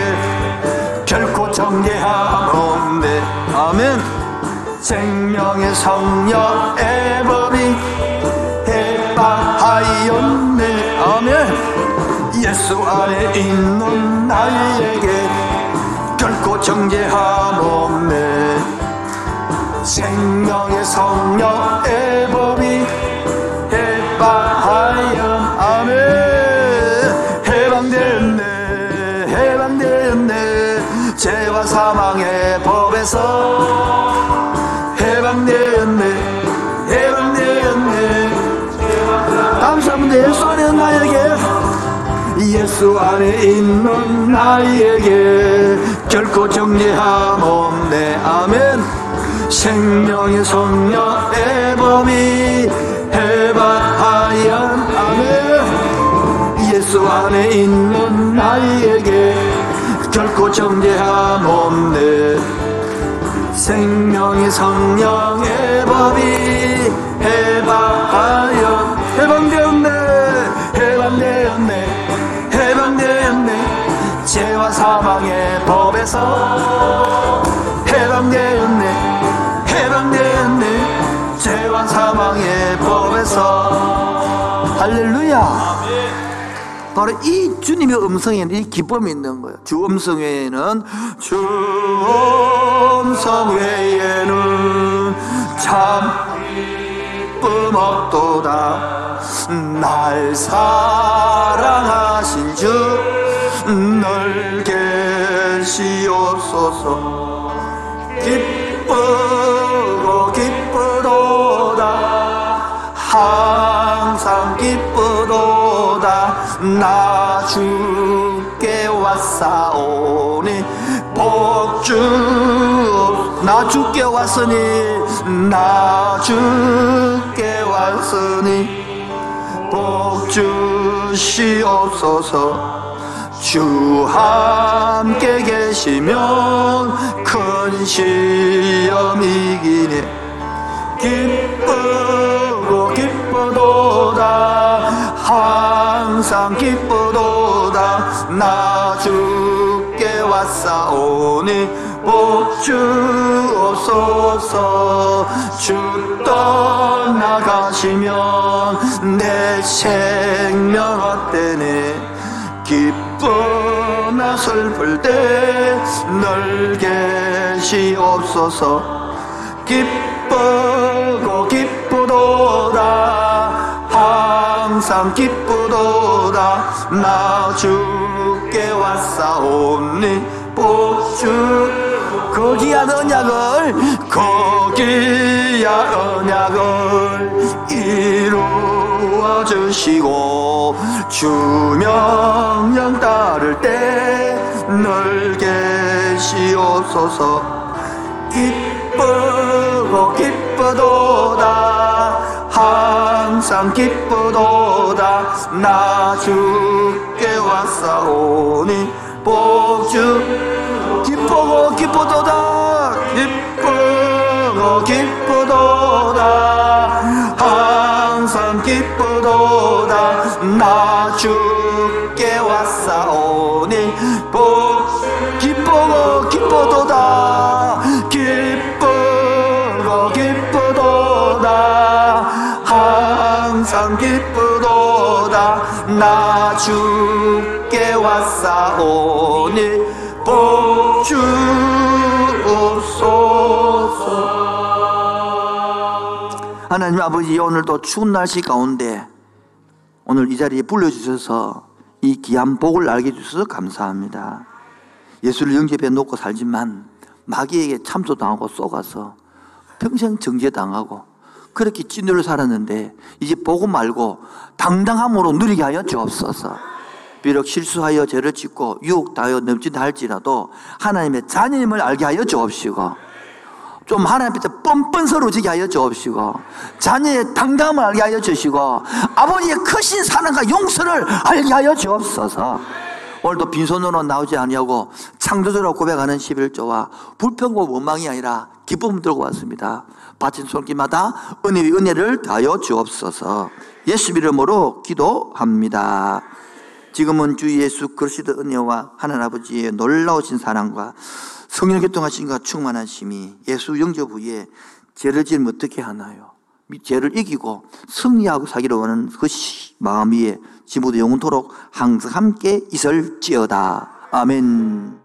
결코 정죄함 없네. 아멘. 생명의 성령의 법이 해방하였네. 아멘. 예수 안에 있는 나에게 결코 정죄함 없네. 생명의 성령의 법이 예수 안에 있는 나에게 결코 정죄함 없네. 아멘. 생명의 성령의 법이 해방하여. 아멘. 예수 안에 있는 나에게 결코 정죄함 없네. 생명의 성령의 법이 바로 이 주님의 음성에는 이 기쁨이 있는 거예요. 주 음성 외에는 주 음성 외에는 참 기쁨 없도다. 날 사랑하신 주늘 계시옵소서 기쁘 나 주께 왔사오니 복주 나 주께 왔으니 나 주께 왔으니 복주시옵소서. 주 함께 계시면 큰 시험 이기네 기쁘고 기쁘도다 항상 기쁘도다. 나 주께 왔사오니 복주옵소서. 주 떠나가시면 내 생명 헛되네 기쁘나 슬플 때늘 계시옵소서. 기쁘고 기쁘도다 항상 기쁘도다. 나 주께 왔사오니 복주. 거기야 언약을 거기야 언약을 이루어 주시고 주 명령 따를 때늘 계시옵소서. 기쁘고 기쁘도다 항상 기쁘도다. 나 주께 왔사오니 복주. 기쁘고 기쁘도다. 기쁘고 기쁘도다. 항상 기쁘도다. 나 주께 왔사오니 복 기쁘고 기쁘도다 항상 기쁘도다 나 주께 왔사오니 복 주 옵소서. 하나님 아버지 오늘도 추운 날씨 가운데 오늘 이 자리에 불러주셔서 이 귀한 복을 알게 해주셔서 감사합니다. 예수를 영접해 놓고 살지만 마귀에게 참소당하고 쏘가서 평생 정죄당하고 그렇게 찐으로 살았는데 이제 보고 말고 당당함으로 누리게 하여 주옵소서. 비록 실수하여 죄를 짓고 유혹하여 넘친다 할지라도 하나님의 자녀임을 알게 하여 주옵시고 좀 하나님 앞에 뻔뻔스러워지게 하여 주옵시고 자녀의 당당함을 알게 하여 주시고 아버지의 크신 사랑과 용서를 알게 하여 주옵소서. 오늘도 빈손으로 나오지 아니하고 창조주로 고백하는 11조와 불평과 원망이 아니라 기쁨 들고 왔습니다 바친 손길마다 은혜의 은혜를 다하여 주옵소서 예수 이름으로 기도합니다 지금은 주 예수 그리스도 은혜와 하나님 아버지의 놀라우신 사랑과 성령 교통하신과 충만하심이 예수 영접 후에 죄를 지으면 어떻게 하나요? 죄를 이기고 승리하고 살기로 하는 그 시- 마음 위에 지금부터 영원토록 항상 함께 있을지어다. 아멘.